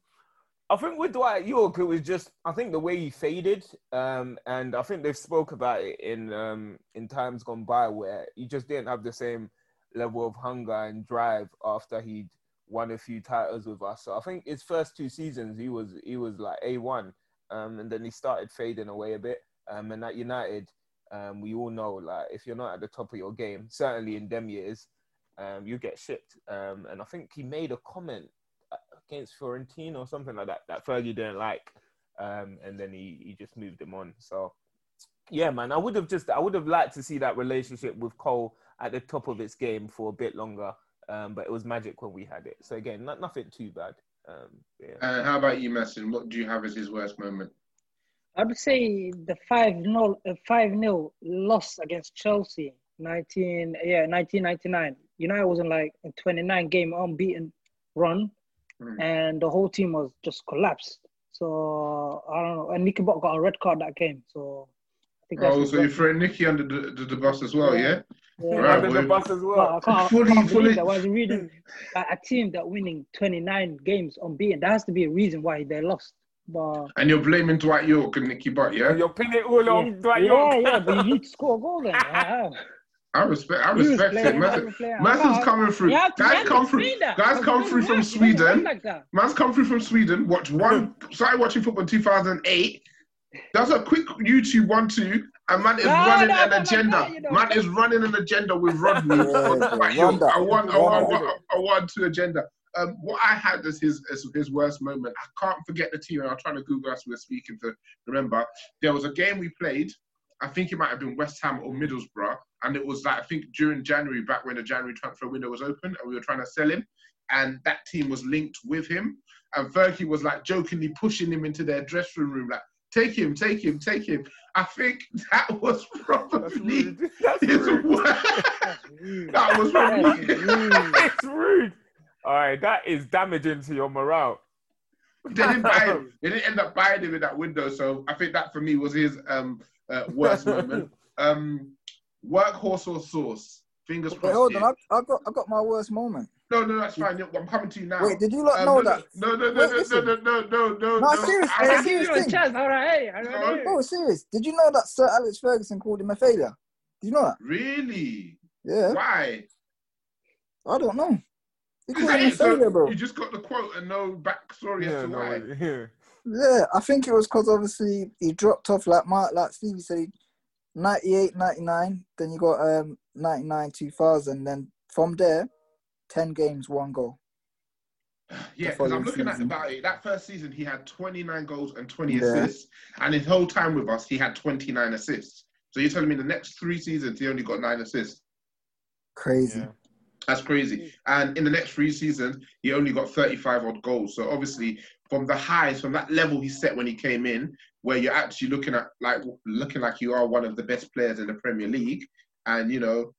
I think with Dwight Yorke, it was just I think the way he faded, um, and I think they've spoke about it in um, in times gone by where he just didn't have the same level of hunger and drive after he'd won a few titles with us. So I think his first two seasons he was he was like a one, um, and then he started fading away a bit. Um, and at United, um, we all know like if you're not at the top of your game, certainly in them years, um, you get shipped. Um, and I think he made a comment uh, against Fiorentina or something like that that Fergie didn't like, um, and then he, he just moved him on. So yeah, man, I would have just I would have liked to see that relationship with Cole at the top of its game for a bit longer. Um, but it was magic when we had it. So again, not, nothing too bad. Um, yeah. Uh, how about you, Messin? What do you have as his worst moment? I would say the five 0 uh, five nil loss against Chelsea, nineteen yeah nineteen ninety nine. United was in like a 29 game unbeaten run, mm. and the whole team was just collapsed. So I don't know. And Nicky Butt got a red card that game. So I think that's oh, so you're throwing Nicky under the, the, the, bus as well, yeah? yeah. yeah. Right, under the bus as well. I can't, fully, I can't fully. That. I was reading like, a team that winning 29 games unbeaten. That has to be a reason why they lost. But and you're blaming Dwight Yorke and Nicky Butt, yeah? You're pinning it all on yeah. Dwight Yorke. Yeah, yeah, but you need to <laughs> score a goal then. I respect. I respect it. Man's coming through. Guys come through. Guys come through from Sweden. Man's come through from Sweden. Watch <laughs> one. Started watching football in 2008. Does a quick YouTube one two, and man is no, running no, an no, agenda. Man is running an agenda with Rodney. <laughs> Yeah, I want. I want. I want two agenda. Um, what I had as his as his worst moment. I can't forget the team, I'm trying to Google as we are speaking to remember. There was a game we played. I think it might have been West Ham or Middlesbrough, and it was like I think during January, back when the January transfer window was open, and we were trying to sell him, and that team was linked with him, and Fergie was like jokingly pushing him into their dressing room, like take him, take him, take him. I think that was <laughs> probably <laughs> That's his rude. <laughs> that was probably it's rude. All right, that is damaging to your morale. <laughs> They didn't buy him. They didn't end up buying him in that window. So I think that for me was his um, uh, worst moment. <laughs> Um, Workhorse or sauce? Fingers crossed. Wait, hold on. I, I, got I got my worst moment. No, no, that's fine. I'm coming to you now. Wait, did you not um, know no, that? No, no, no, Wait, no, no, no, no, no, no. No, serious. I, I give you a chance. All right, all right. No, serious. Did you know that Sir Alex Ferguson called him a failure? Did you know that? Really? Yeah. Why? I don't know. He called him a failure, bro. You just got the quote and no backstory yeah, as to no, why. Yeah. yeah, I think it was because obviously he dropped off like Mark, like Stevie said. He, 98, 99. Then you got um 99, 2000. Then from there, 10 games, one goal. Yeah, because I'm looking season. at about it. That first season, he had 29 goals and 20 yeah. assists, and his whole time with us, he had 29 assists. So you're telling me the next three seasons, he only got nine assists? Crazy. Yeah. That's crazy. And in the next three seasons, he only got 35 odd goals. So obviously, from the highs, from that level he set when he came in, where you're actually looking at like looking like you are one of the best players in the Premier League, and you know,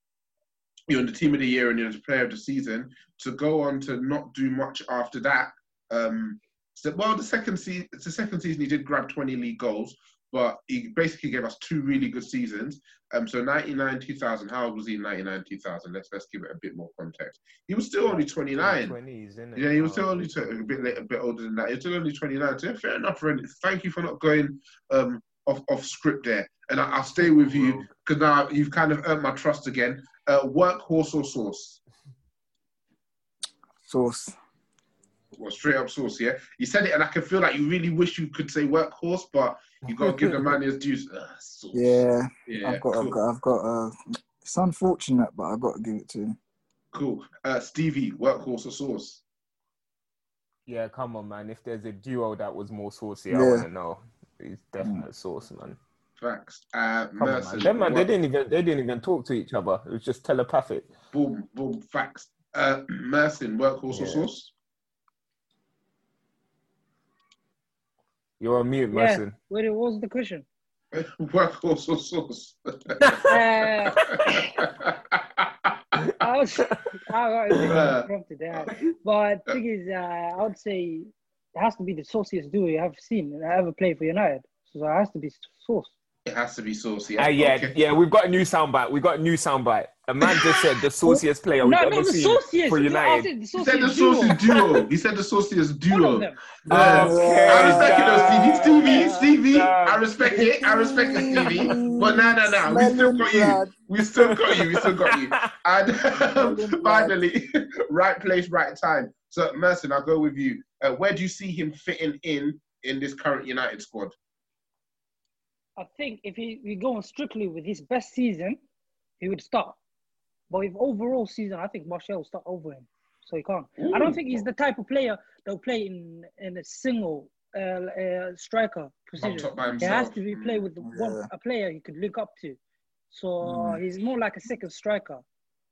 you're in the team of the year and you're the player of the season, to go on to not do much after that. Um, so, well, the second season, the second season he did grab 20 league goals, but he basically gave us two really good seasons. Um, so 99, 2000. How old was he in 99, 2000? Let's let's give it a bit more context. He was still only 29. 20s, yeah, he was still only a bit late, a bit older than that. He was still only 29. So fair enough, Ren. Thank you for not going um, off off script there. And I, will stay with you because now you've kind of earned my trust again. Uh, workhorse or source? Source Well, straight up source, yeah. You said it, and I can feel like you really wish you could say workhorse, but you got to give the man his dues. Uh, yeah, yeah, I've got, cool. I've got, I've got. Uh, it's unfortunate, but I've got to give it to him. Cool, uh, Stevie, workhorse or sauce? Yeah, come on, man. If there's a duo that was more saucy, yeah. I want to know. He's definitely mm. sauce, man. Facts. Uh, Come on, man. Them man, they didn't even they didn't even talk to each other. It was just telepathic. Boom, boom. Facts. Uh, <clears throat> Merson, workhorse yeah. or sauce? You're on mute, yeah. Merson. Wait, what was the question? workhorse or sauce? uh, I was, I was prompted there. But the thing is, uh, I would say it has to be the sauciest duo you have seen and ever played for United. So it has to be sauce. It has to be saucy. Uh, yeah, okay. yeah, we've got a new soundbite. We've got a new soundbite. A man just said the <laughs> sauciest player we've no, ever seen sauciest. for United. He said the sauciest duo. He said the sauciest duo. Okay, I respect it, Stevie. Stevie, Stevie. I respect it. I respect it, Stevie. But no, no, no. We still got you. We still got you. We still got you. And um, finally, <laughs> right place, right time. So, Merson, I'll go with you. Uh, where do you see him fitting in in this current United squad? I think if he we going strictly with his best season, he would start. But if overall season, I think Martial will start over him. So he can't. Ooh. I don't think he's the type of player that'll play in in a single uh, uh, striker position. He has to be play with yeah. one a player he could look up to. So mm. he's more like a second striker.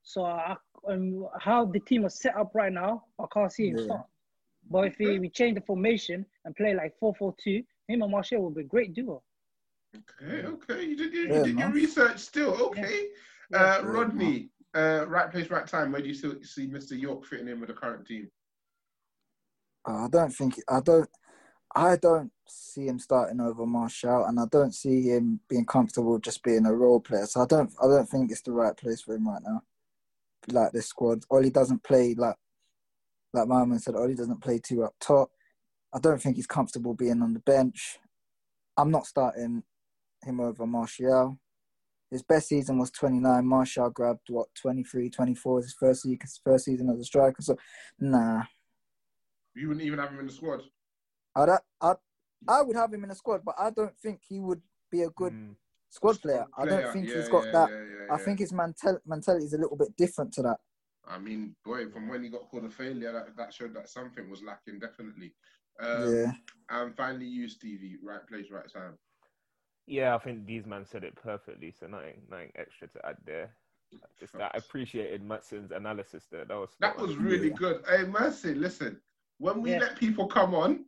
So I, um, how the team is set up right now, I can't see him yeah. start. But if we, we change the formation and play like 4-4-2, him and Martial will be a great duo. Okay, okay. You did, you, yeah, did your research still. Okay. Yeah. Uh, Rodney, uh, right place, right time. Where do you still see Mr. Yorke fitting in with the current team? Uh, I don't think I don't I don't see him starting over Martial, and I don't see him being comfortable just being a role player. So I don't I don't think it's the right place for him right now. Like this squad, Ole doesn't play like like my man said. Ole doesn't play too up top. I don't think he's comfortable being on the bench. I'm not starting him over Martial. His best season was 29. Martial grabbed what 23, 24 his first season, first season as a striker. So, nah. You wouldn't even have him in the squad. I'd, i I would have him in the squad, but I don't think he would be a good mm. squad player. I don't think yeah, he's got yeah, that. Yeah, I think his mental, mentality is a little bit different to that. I mean, boy, from when he got called a failure, that, that showed that something was lacking, definitely. Um, yeah. And finally, you, Stevie, right place, right time. Yeah, I think these man said it perfectly, so nothing, nothing extra to add there. Just I appreciated Matson's analysis there. That was that was really good. Hey, Mercy, listen. When we yeah. let people come on,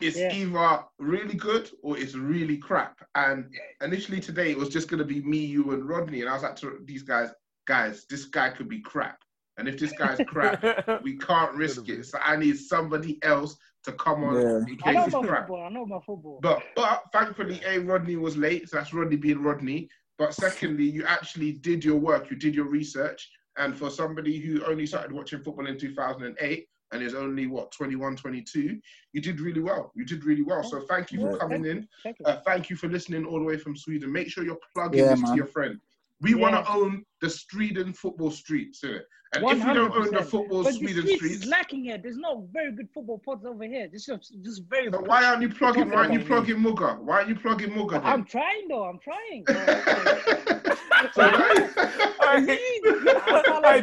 it's yeah. either really good or it's really crap. And initially today it was just going to be me, you, and Rodney, and I was like to these guys, guys, this guy could be crap. And if this guy's crap, <laughs> we can't risk it. So I need somebody else to come on yeah. in case I know about crap. Football. I know about football. But but thankfully, A Rodney was late, so that's Rodney being Rodney. But secondly, you actually did your work, you did your research. And for somebody who only started watching football in 2008 and is only what 21, 22, you did really well. You did really well. So thank you for coming in. Uh, thank you for listening all the way from Sweden. Make sure you're plugging yeah, this man. to your friend. We yeah. want to own the Sweden football streets, innit? And 100%. if we don't own the football but Sweden the streets, lacking here. There's no very good football pods over here. This is just very. So why aren't you plugging? Why aren't you plugging Muga? Why aren't you plugging Muga? I'm trying though. I'm trying. <laughs>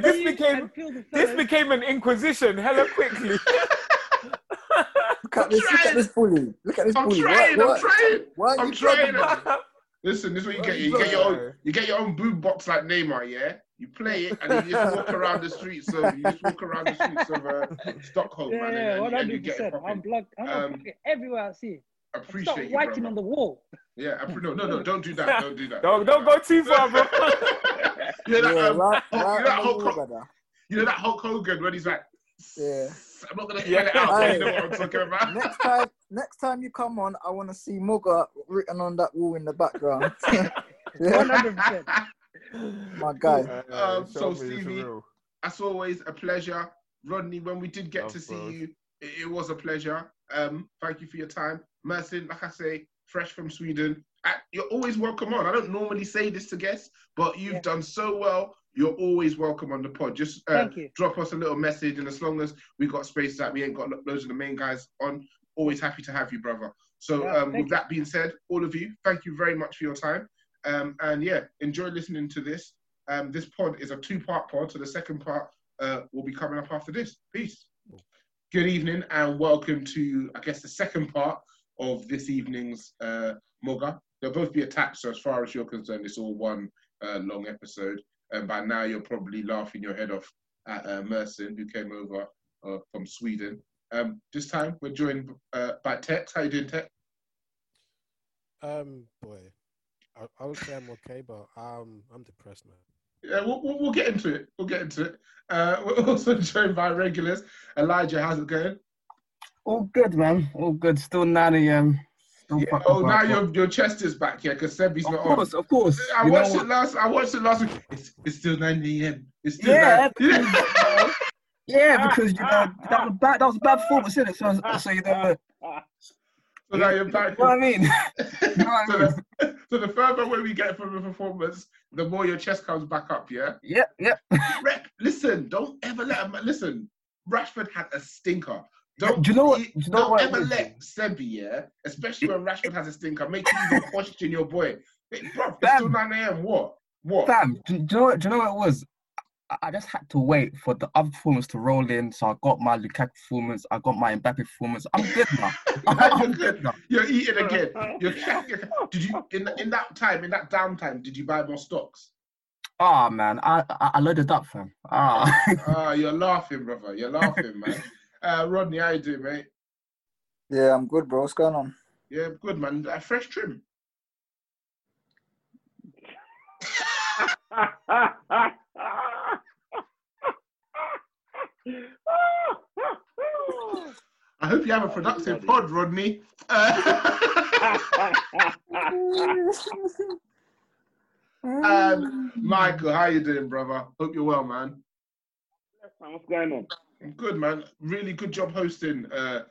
this became this became an inquisition hella quickly. <laughs> look at this! Look at this bully! Look at this I'm bully! Trying, what, I'm trying. Why I'm trying. Listen, this is what you get. You get your own. You get your own boom box like Neymar. Yeah, you play it and you just walk around the streets. of you just walk around the streets of uh, Stockholm, yeah, man. Yeah, one hundred percent. I'm plugged. I'm um, everywhere I see. appreciate Start you, writing brother. on the wall. Yeah, I pre- no, no, no, don't do that. Don't do that. don't don't go too far, bro. <laughs> you know that, Yeah, um, right, Hulk- right you know that on the Hulk, wall, you know that Hulk Hogan when he's like, Yeah. I'm not gonna spell it out, but you know what I'm talking about. next time, next time you come on, I want to see Mugger written on that wall in the background. <laughs> One hundred percent. My guy. Um, Show so me, Stevie, as always, a pleasure. Rodney, when we did get Of to see course. you, it, it was a pleasure. Um, thank you for your time. Mersin, like I say, fresh from Sweden. Uh, You're always welcome on. I don't normally say this to guests, but you've Yeah. done so well. You're always welcome on the pod. Just uh, Thank you. drop us a little message, and as long as we got space that we ain't got loads of the main guys on, always happy to have you, brother. So, Yeah, um, with that being said, all of you, thank you very much for your time. Um, and yeah, enjoy listening to this. Um, this pod is a two-part pod, so the second part uh, will be coming up after this. Peace. Good evening and welcome to, I guess, the second part of this evening's uh, Moga. They'll both be attached, so as far as you're concerned, it's all one uh, long episode. And by now, you're probably laughing your head off at uh, Merson, who came over uh, from Sweden. Um, this time, we're joined uh, by Tex. How you doing, Tex? Um, boy, I, I would say I'm okay, but um, I'm depressed, man. Yeah, we'll, we'll, we'll get into it. We'll get into it. Uh, <laughs> we're also joined by regulars. Elijah, how's it going? All good, man. All good. Still 9 a.m. Yeah, oh, now your your chest is back, yeah, because Sebi's not course, on. of course. I You know watched what? it last. I watched it last week. It's, it's still nine a.m. It's still Yeah, nine. because, <laughs> yeah, ah, because you know ah, that was a bad, that was a bad performance, isn't it? So, ah. so you know, So now you're back. you know what I mean? <laughs> You know what I so, mean? the, <laughs> so the further away we get from the performance, the more your chest comes back up. Yeah. Yep, yep. <laughs> Rep, listen, don't ever let him. Listen, Rashford had a stinker. Don't, Do you know what- do you know don't what ever let Sebi, yeah, especially when Rashford has a stinker, make you question your boy. Hey, bro, it's still 9 a.m. What? What? Fam, do, do you know what? Do you know what it was? I- I just had to wait for the other performance to roll in. So I got my Lukaku performance. I got my Mbappe performance. I'm good now. <laughs> I'm good now. You're eating again. You're, <laughs> did you in in that time, in that downtime, did you buy more stocks? Ah man, I, I I loaded up, fam. Ah. <laughs> Ah, you're laughing, brother. You're laughing, man. Uh, Rodney, how you doing, mate? Yeah, I'm good, bro. What's going on? Yeah, good, man. Uh, fresh trim. I hope you have a productive pod, Rodney. <laughs> um, Michael, how you doing, brother? Hope you're well, man. What's going on? I'm good, man. Really good job hosting uh,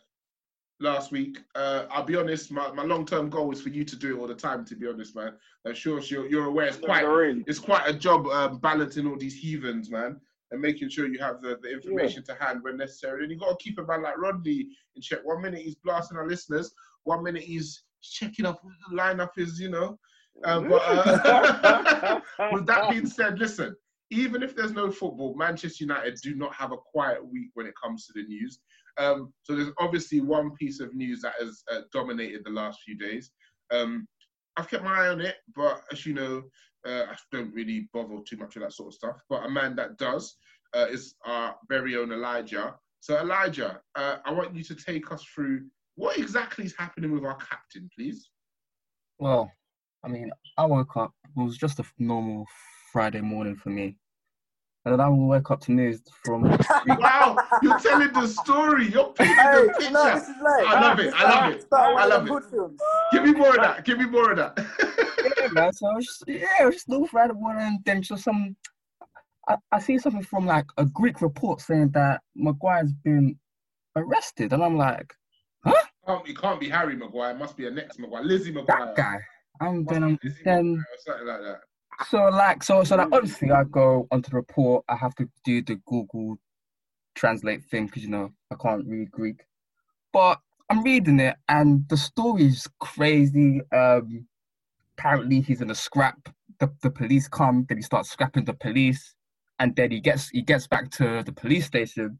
last week. Uh, I'll be honest, my, my long term goal is for you to do it all the time. To be honest, man. I'm sure you're, you're aware it's quite it's quite a job um, balancing all these heathens, man, and making sure you have the, the information to hand when necessary. And you've got to keep a man like Rodney in check. One minute he's blasting our listeners, one minute he's checking up the lineup is you know. Uh, but uh, <laughs> with that being <laughs> said, listen. Even if there's no football, Manchester United do not have a quiet week when it comes to the news. Um, so there's obviously one piece of news that has uh, dominated the last few days. Um, I've kept my eye on it, but as you know, uh, I don't really bother too much with that sort of stuff. But a man that does uh, is our very own Elijah. So Elijah, uh, I want you to take us through what exactly is happening with our captain, please. Well, I mean, I woke up. It was just a normal Friday morning for me, and then I will wake up to news from. <laughs> wow, you're telling the story. You're painting Hey, the picture. no, this is like- I love it. I love it. I love it. good films. Give me more of that. Give me more of that. <laughs> <laughs> yeah, man. So I was just, yeah, just normal Friday morning, and then just some. I, I see something from like a Greek report saying that Maguire's been arrested, and I'm like, Can't, it can't be Harry Maguire. It must be a next Maguire. Lizzie Maguire. that guy. And then, I'm, then something like that. so like so so like obviously I go onto the report. I have to do the Google translate thing because you know I can't read Greek, but I'm reading it and the story is crazy. Um, apparently he's in a scrap. The the police come, then he starts scrapping the police, and then he gets he gets back to the police station,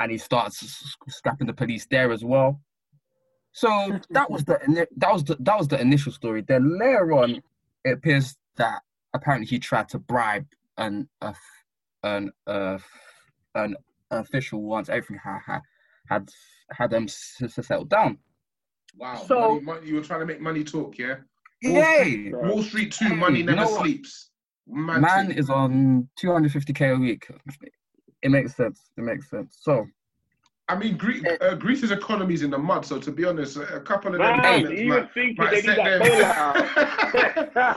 and he starts scrapping the police there as well. So that was the that was the, that was the initial story. Then later on, it appears that apparently he tried to bribe an a, an uh, an official once everything had had had, had them s- s- settled down. Wow. So money, money, you were trying to make money talk, yeah? Wall yeah. Street, Wall Street Two, money never you know sleeps. Man, Man is on 250k a week. It makes sense. It makes sense. So I mean, Greece, uh, Greece's economy is in the mud. So to be honest, a couple of them Man, payments might, might set them.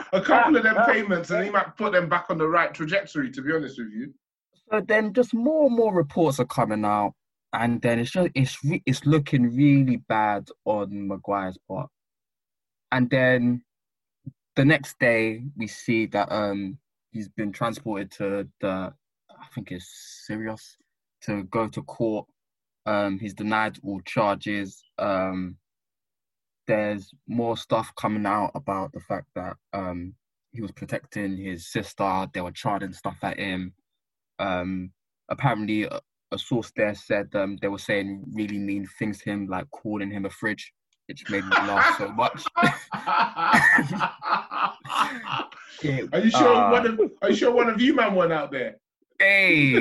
<laughs> a couple of them <laughs> payments, and he might put them back on the right trajectory. To be honest with you. So then, just more and more reports are coming out, and then it's just it's re- it's looking really bad on Maguire's part. And then the next day, we see that um he's been transported to the I think it's Syros to go to court um, he's denied all charges. Um, there's more stuff coming out about the fact that um, he was protecting his sister. They were charging stuff at him. Um, apparently, a, a, source there said um, they were saying really mean things to him, like calling him a fridge, which made me laugh so much. <laughs> are you sure uh, one of Are you sure one of you man went out there? Hey. <laughs>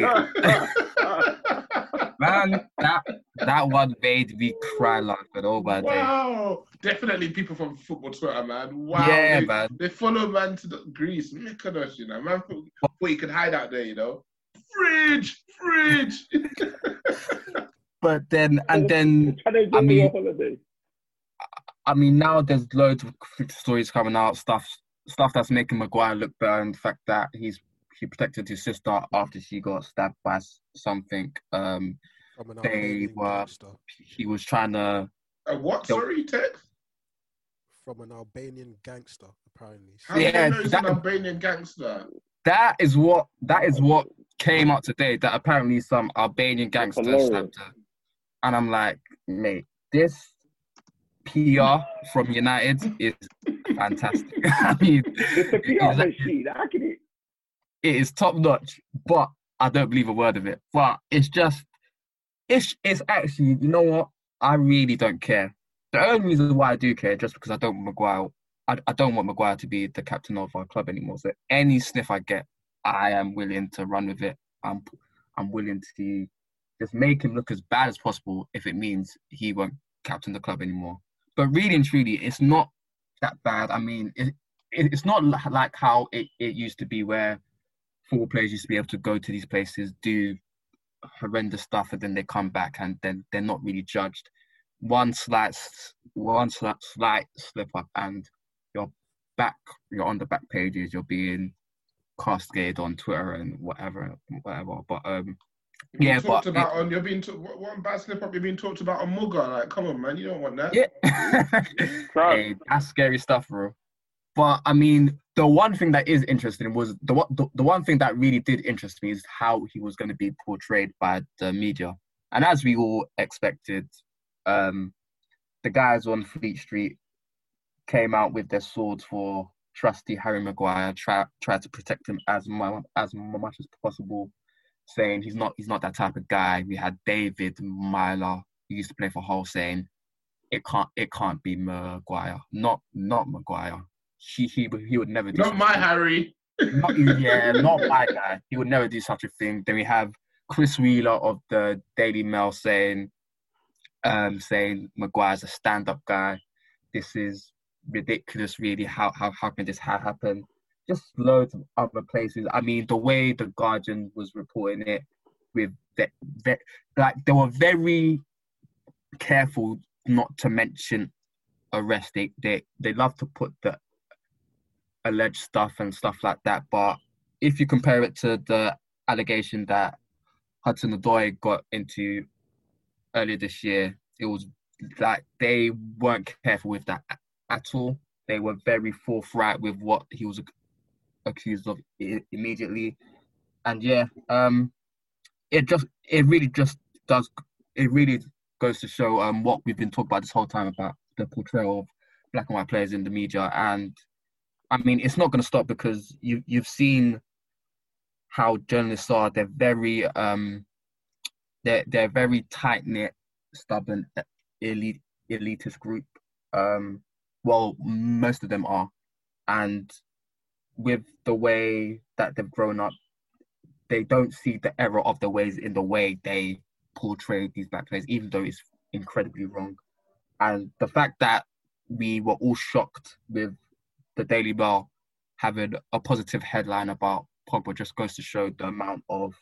man, that that one made me cry laughing all my day. Wow, definitely people from football Twitter, man. Wow, yeah, they, man. They follow man to the Greece, Mykonos, you know, man. Thought, thought you could hide out there, you know. Fridge, fridge. <laughs> but then, and then, I mean, I mean, now there's loads of stories coming out, stuff, stuff that's making Maguire look better, and the fact that he's he protected his sister after she got stabbed by something. Um, they were. Gangster. He was trying to. Uh, what? Sorry, Ted. From an Albanian gangster, apparently. How yeah, do you know that, an Albanian gangster? That is what. That is what came out today. That apparently some Albanian gangster stabbed her, and I'm like, mate, this PR from United is fantastic. <laughs> I mean, it's a PR machine. How can it? it is top notch, but I don't believe a word of it. But it's just, it's it's actually, you know what? I really don't care. The only reason why I do care just because I don't want Maguire. I, I don't want Maguire to be the captain of our club anymore. So any sniff I get, I am willing to run with it. I'm I'm willing to just make him look as bad as possible if it means he won't captain the club anymore. But really and truly, it's not that bad. I mean, it, it, it's not like how it, it used to be where football players used to be able to go to these places, do horrendous stuff, and then they come back and then they're not really judged. One slight, one slight, slight slip up, and you're back. You're on the back pages. You're being castigated on Twitter and whatever, whatever. But um, you're yeah, talked but about it, on you're being t- one bad slip up. You're being talked about on Mugger. Like, come on, man, you don't want that. Yeah, <laughs> hey, that's scary stuff, bro. But I mean, the one thing that is interesting was the, the the one thing that really did interest me is how he was going to be portrayed by the media. And as we all expected, um, the guys on Fleet Street came out with their swords for trusty Harry Maguire, try try to protect him as much as much as possible, saying he's not he's not that type of guy. We had David Meyler, who used to play for Hull, saying it can't it can't be Maguire, not not Maguire he he he would never do. Not my thing. Harry. Not yeah, not my guy. He would never do such a thing. Then we have Chris Wheeler of the Daily Mail saying, um, saying Maguire's a stand-up guy. This is ridiculous. Really, how how how can this happen? Just loads of other places. I mean, the way the Guardian was reporting it, with that, that like they were very careful not to mention arrest. They they they love to put the alleged stuff and stuff like that. But if you compare it to the allegation that Hudson Odoi got into earlier this year, it was like they weren't careful with that at all. They were very forthright with what he was accused of immediately, and yeah, um, it just it really just does it really goes to show um what we've been talking about this whole time about the portrayal of black and white players in the media and I mean, it's not going to stop because you you've seen how journalists are. They're very um, they're they're very tight knit, stubborn, elite elitist group. Um, well, most of them are, and with the way that they've grown up, they don't see the error of the ways in the way they portray these black players, even though it's incredibly wrong. And the fact that we were all shocked with the Daily Mail having a positive headline about Pogba just goes to show the amount of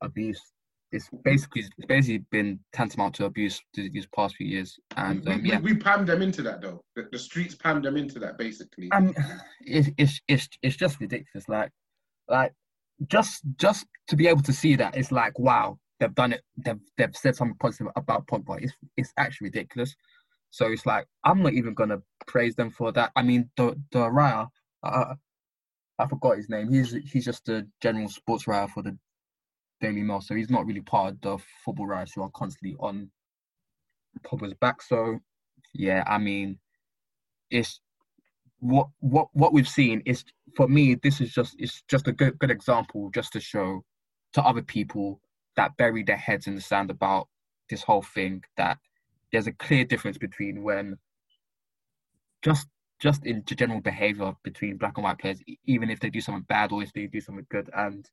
abuse. It's basically it's basically been tantamount to abuse these past few years, and um, we, yeah, we, panned them into that though. The, the streets panned them into that basically. Um, it's it's it's it's just ridiculous. Like, like just just to be able to see that, it's like wow, they've done it. They've they've said something positive about Pogba. It's it's actually ridiculous. So it's like I'm not even gonna praise them for that. I mean, the the Raya, uh, I forgot his name. He's he's just a general sports writer for the Daily Mail, so he's not really part of the football writers who are constantly on Pogba's back. So yeah, I mean, it's what what what we've seen is for me. This is just it's just a good good example just to show to other people that bury their heads in the sand about this whole thing that there's a clear difference between when just just in general behavior between black and white players, even if they do something bad or if they do something good. And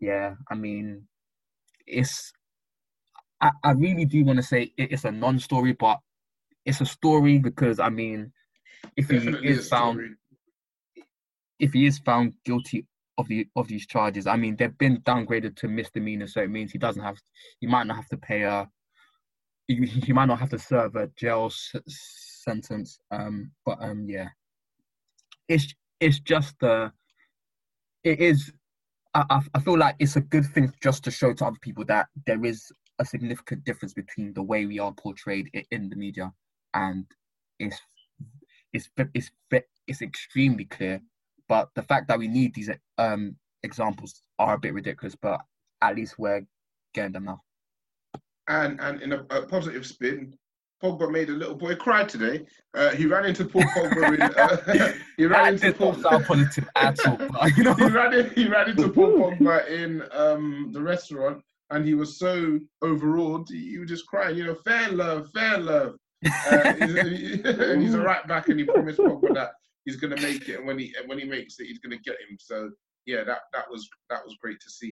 yeah, I mean, it's I, I really do want to say it's a non-story, but it's a story because I mean, if Definitely he is found if he is found guilty of the of these charges, I mean, they've been downgraded to misdemeanor, so it means he doesn't have he might not have to pay a he, he might not have to serve a jail sentence. Um, but um, yeah, it's it's just uh, it is. I I feel like it's a good thing just to show to other people that there is a significant difference between the way we are portrayed in the media, and it's it's it's it's extremely clear. But the fact that we need these um examples are a bit ridiculous. But at least we're getting them now. And and in a, a positive spin, Pogba made a little boy cry today. Uh, he ran into Paul Pogba. In, uh, <laughs> <laughs> he ran into Paul. Positive at all. You know? <laughs> he ran in, he ran into Paul Pogba in um, the restaurant, and he was so overawed. He, he was just crying. You know, fair love, fair love. Uh, he's, he's, a right back, and he promised Pogba that he's going to make it, and when he when he makes it, he's going to get him. So yeah, that that was that was great to see.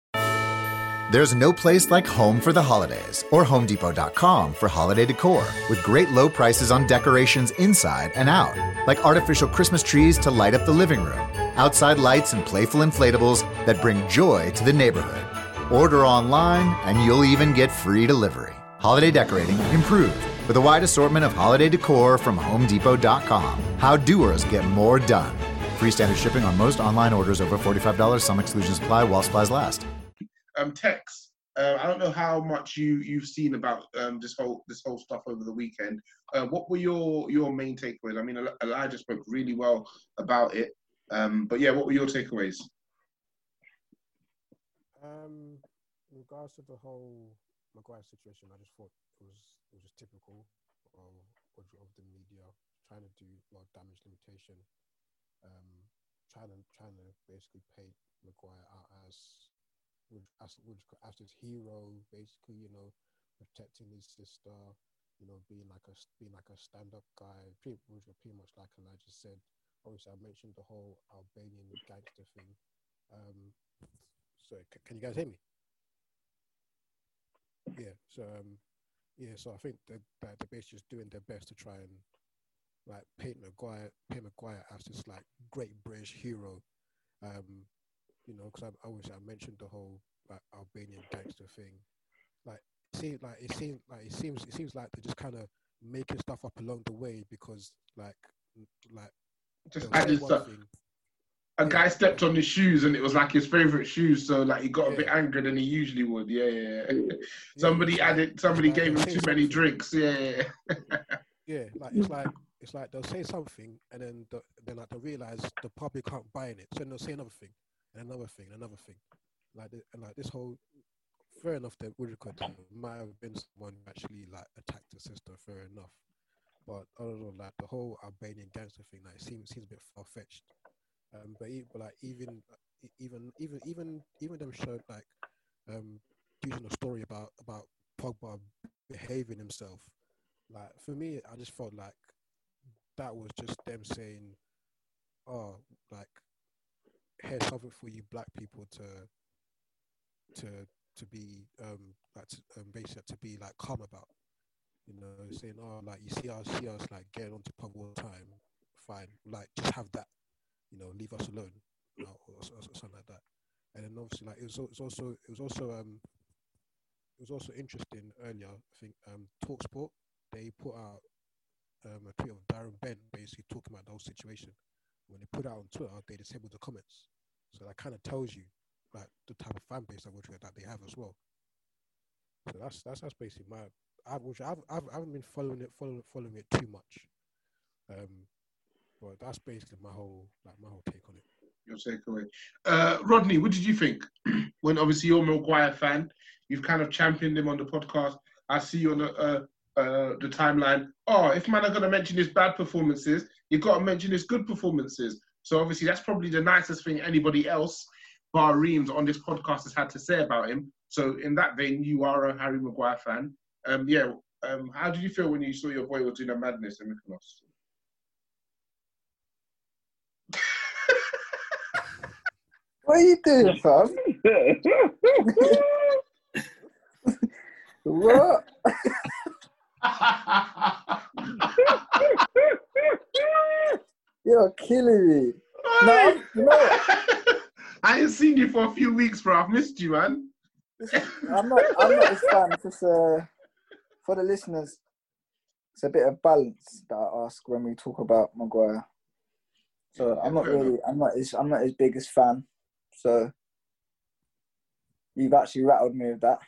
There's no place like home for the holidays or HomeDepot.com for holiday decor with great low prices on decorations inside and out, like artificial Christmas trees to light up the living room, outside lights and playful inflatables that bring joy to the neighborhood. Order online and you'll even get free delivery. Holiday decorating improved with a wide assortment of holiday decor from HomeDepot.com. How doers get more done. Free standard shipping on most online orders over $45. Some exclusions apply while supplies last um, Tex, uh, I don't know how much you you've seen about um, this whole this whole stuff over the weekend. Uh, what were your your main takeaways? I mean, Elijah spoke really well about it, um, but yeah, what were your takeaways? Um, in regards to the whole Maguire situation, I just thought it was it was just typical of, of the media trying to do a lot of damage limitation, um, trying to trying to basically paint as as this hero, basically, you know, protecting his sister, you know, being like a being like a stand up guy, pretty, which pretty much like Elijah said. Obviously, I mentioned the whole Albanian gangster thing. Um, so c- can you guys hear me? Yeah. So um, yeah. So I think that that the base just doing their best to try and like paint Maguire, paint Maguire as this like great British hero. Um, you know, because I obviously I mentioned the whole like Albanian gangster thing. Like, see, like it seems like it seems it seems like they're just kind of making stuff up along the way because like like just added stuff. Thing. A yeah. guy stepped on his shoes and it was like his favorite shoes, so like he got a bit angry than he usually would. Yeah, yeah. yeah. <laughs> somebody yeah, added, like, somebody gave him too many drinks. Yeah, <laughs> yeah. like it's like it's like they'll say something and then the, then like they realize the public can't buy in it, so they'll say another thing and another thing, and another thing. Like, the, like this whole, fair enough that Woodcock might have been someone who actually like attacked the sister. Fair enough, but I don't know, like the whole Albanian gangster thing, like seems seems a bit far fetched. Um, but, but like even even even even even them showed like um using a story about about Pogba behaving himself. Like for me, I just felt like that was just them saying, "Oh, like here's something for you black people to to to be um like to, um, basically to be like calm about You know, saying, "Oh, like you see us, see us like getting onto pub all the time. Fine, like just have that. You know, leave us alone, or, or, or something like that." And then obviously, like it was, it was also it was also um it was also interesting earlier. I think um Talksport they put out um, a tweet of Darren Bent basically talking about the whole situation. When they put out on Twitter, they disabled the comments, so that kind of tells you like the type of fan base that which that they have as well. So that's that's that's basically my I've I've, I've I haven't been following it following following it too much, um, but that's basically my whole like my whole take on it. Your takeaway, uh, Rodney. What did you think <clears throat> when obviously you're a Maguire fan? You've kind of championed him on the podcast. I see you on the uh, uh, the timeline. Oh, if man are going to mention his bad performances, you've got to mention his good performances. So obviously that's probably the nicest thing anybody else, bar Reams, on this podcast has had to say about him. So in that vein, you are a Harry Maguire fan. Um, yeah. Um, how did you feel when you saw your boy was doing a madness in Mykonos? <laughs> what are you doing, fam? <laughs> what? <laughs> You're killing me. No, no. I ain't seen you for a few weeks, bro. I've missed you, man. I'm not. I'm not this fan. Just uh, for the listeners, it's a bit of balance that I ask when we talk about Maguire. So I'm not really. I'm not. His, I'm not his biggest fan. So you've actually rattled me with that.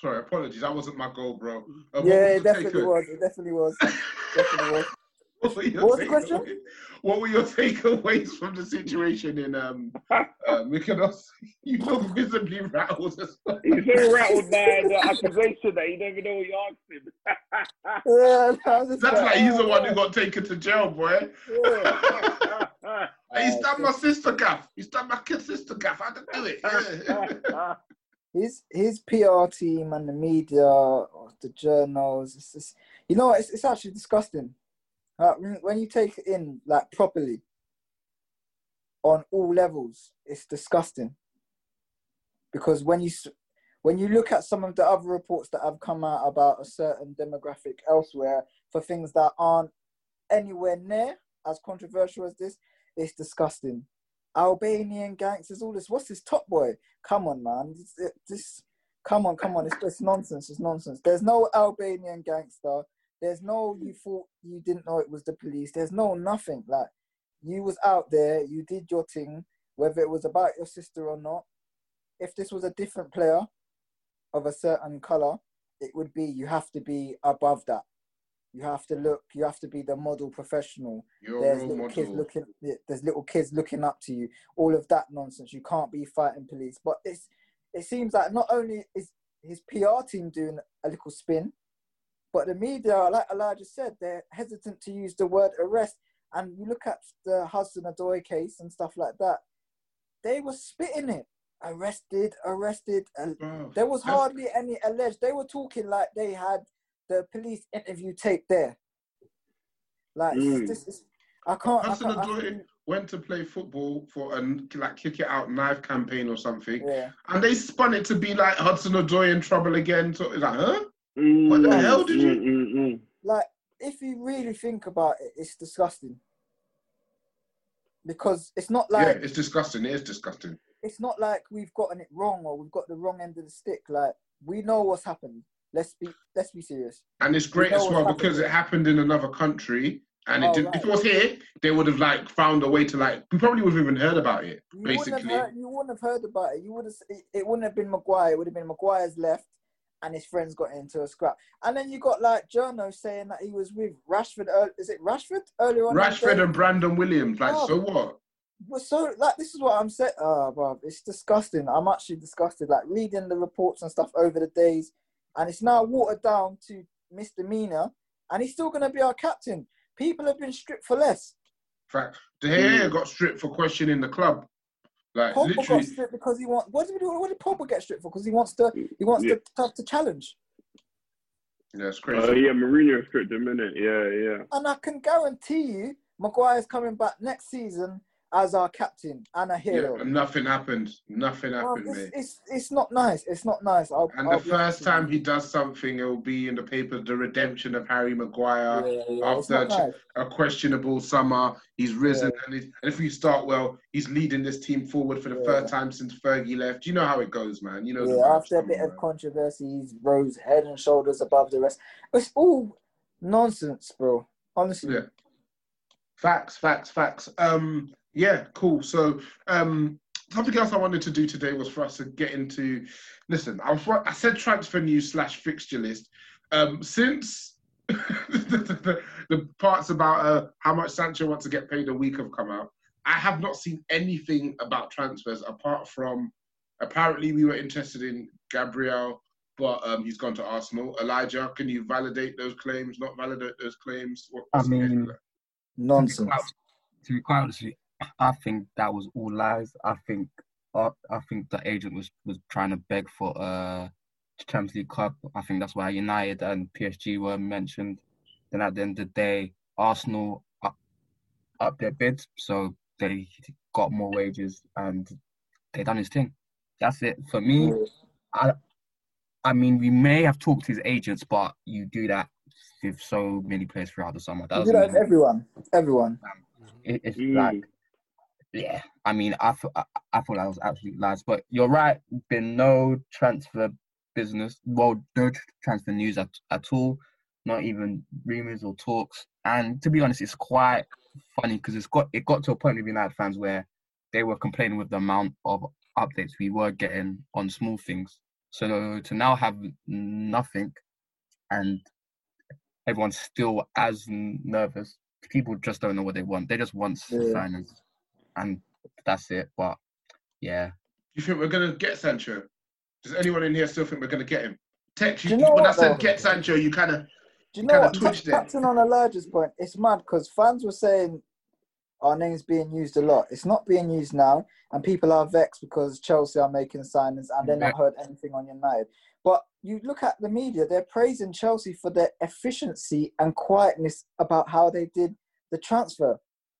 Sorry, apologies. That wasn't my goal, bro. Uh, yeah, it definitely was. It definitely was. <laughs> definitely was. <laughs> What, what was the question? What were your <laughs> takeaways from the situation in um, uh, Mykonos? <laughs> You look visibly rattled. As well. He's so rattled by the accusation that you never know what you asked him. yeah, That's like he's the one who got taken to jail, boy. Yeah. he stabbed my sister gaff. He stabbed my kid sister gaff. I had to do it. his his PR team and the media, the journals, it's just, you know, it's it's actually disgusting. Uh, when you take it in like properly, on all levels, it's disgusting. Because when you when you look at some of the other reports that have come out about a certain demographic elsewhere for things that aren't anywhere near as controversial as this, it's disgusting. Albanian gangsters, all this. What's this top boy? Come on, man. This, this come on, come on. It's, just nonsense. It's nonsense. There's no Albanian gangster. There's no you thought you didn't know it was the police. There's no nothing. Like you was out there, you did your thing, whether it was about your sister or not. If this was a different player of a certain color, it would be you have to be above that. You have to look. You have to be the model professional. There's little model. kids looking. There's little kids looking up to you. All of that nonsense. You can't be fighting police. But it's. It seems like not only is his PR team doing a little spin, but the media, like Elijah said, they're hesitant to use the word arrest. And you look at the Hudson Odoi case and stuff like that, they were spitting it. Arrested, arrested. And Oh, there was hardly any alleged. They were talking like they had the police interview tape there. Like Mm. this is, I can't. Hudson Odoi went to play football for a like kick it out knife campaign or something, Yeah. and they spun it to be like Hudson Odoi in trouble again. So it's like, huh? Mm, What the hell did you? mm, mm, like if you really think about it, it's disgusting. Because it's not like yeah, it's disgusting. It is disgusting. it's not like we've gotten it wrong or we've got the wrong end of the stick. Like we know what's happened. Let's be let's be serious. And it's great know as well because here. it happened in another country, and it Oh, did, right. if it was here, they would have like found a way to like. We probably would have even heard about it. You wouldn't, Basically, heard, you wouldn't have heard about it. You would have. It, it wouldn't have been Maguire. It would have been Maguire's left, and his friends got into a scrap. And then you got like Jono saying that he was with Rashford. Uh, is it Rashford earlier on? Rashford and Brandon Williams. Like, Oh. so what? Well, so like this is what I'm saying. Oh, bro, it's disgusting. I'm actually disgusted. Like reading the reports and stuff over the days, and it's now watered down to misdemeanor, and he's still going to be our captain. People have been stripped for less. Fact. De Gea got stripped for questioning the club. Like Pogba literally, got stripped because he wants. What did we do what did Pogba get stripped for? Because he wants to. He wants Yeah. to have to challenge. yeah, it's mm. crazy. Oh yeah, Mourinho script a minute. Yeah, yeah. And I can guarantee you, Maguire's coming back next season as our captain and a hero. Yeah, nothing happened. Nothing happened, it's, mate. It's, it's not nice. It's not nice. I'll, and I'll the first time he does something, it will be in the papers. The redemption of Harry Maguire yeah, yeah, after a, nice. a, questionable summer. He's risen, and, and, if you start well, he's leading this team forward for the first time since Fergie left. You know how it goes, man. You know. Yeah, after a bit of controversy, he's rose head and shoulders above the rest. It's all nonsense, bro. Honestly. Yeah. Facts, facts, facts. Um, yeah, cool. So, um, something else I wanted to do today was for us to get into. Listen, I, was, I said transfer news slash fixture list. Um, since <laughs> the, the, the, parts about uh, how much Sancho wants to get paid a week have come out, I have not seen anything about transfers apart from apparently we were interested in Gabriel, but um, he's gone to Arsenal. Elijah, can you validate those claims? Not validate those claims? What, I mean, nonsense. To be quite honest, I think that was all lies. I think uh, I think the agent was was trying to beg for a uh, Champions League Cup. I think that's why United and PSG were mentioned. Then at the end of the day, Arsenal up, up their bids, so they got more wages and they done his thing. That's it for me. I I mean, we may have talked to his agents, but you do that with so many players throughout the summer. That you do that with everyone. Everyone. Um, it, it's mm. like yeah, I mean, I thought I, I thought that was absolute lies. But you're right. Been no transfer business. Well, no transfer news at, at all. Not even rumors or talks. And to be honest, it's quite funny because it's got it got to a point with United fans where they were complaining with the amount of updates we were getting on small things. So to now have nothing, and everyone's still as nervous. People just don't know what they want. They just want yeah. signings and that's it. But yeah. Do you think we're gonna get Sancho? Does anyone in here still think we're gonna get him? Text you, you know when what, I said though? get Sancho, you kind of. Do you know what? Captain on Elijah's point, it's mad because fans were saying our name's being used a lot. It's not being used now, and people are vexed because Chelsea are making signings and they're not heard anything on United. But you look at the media; they're praising Chelsea for their efficiency and quietness about how they did the transfer.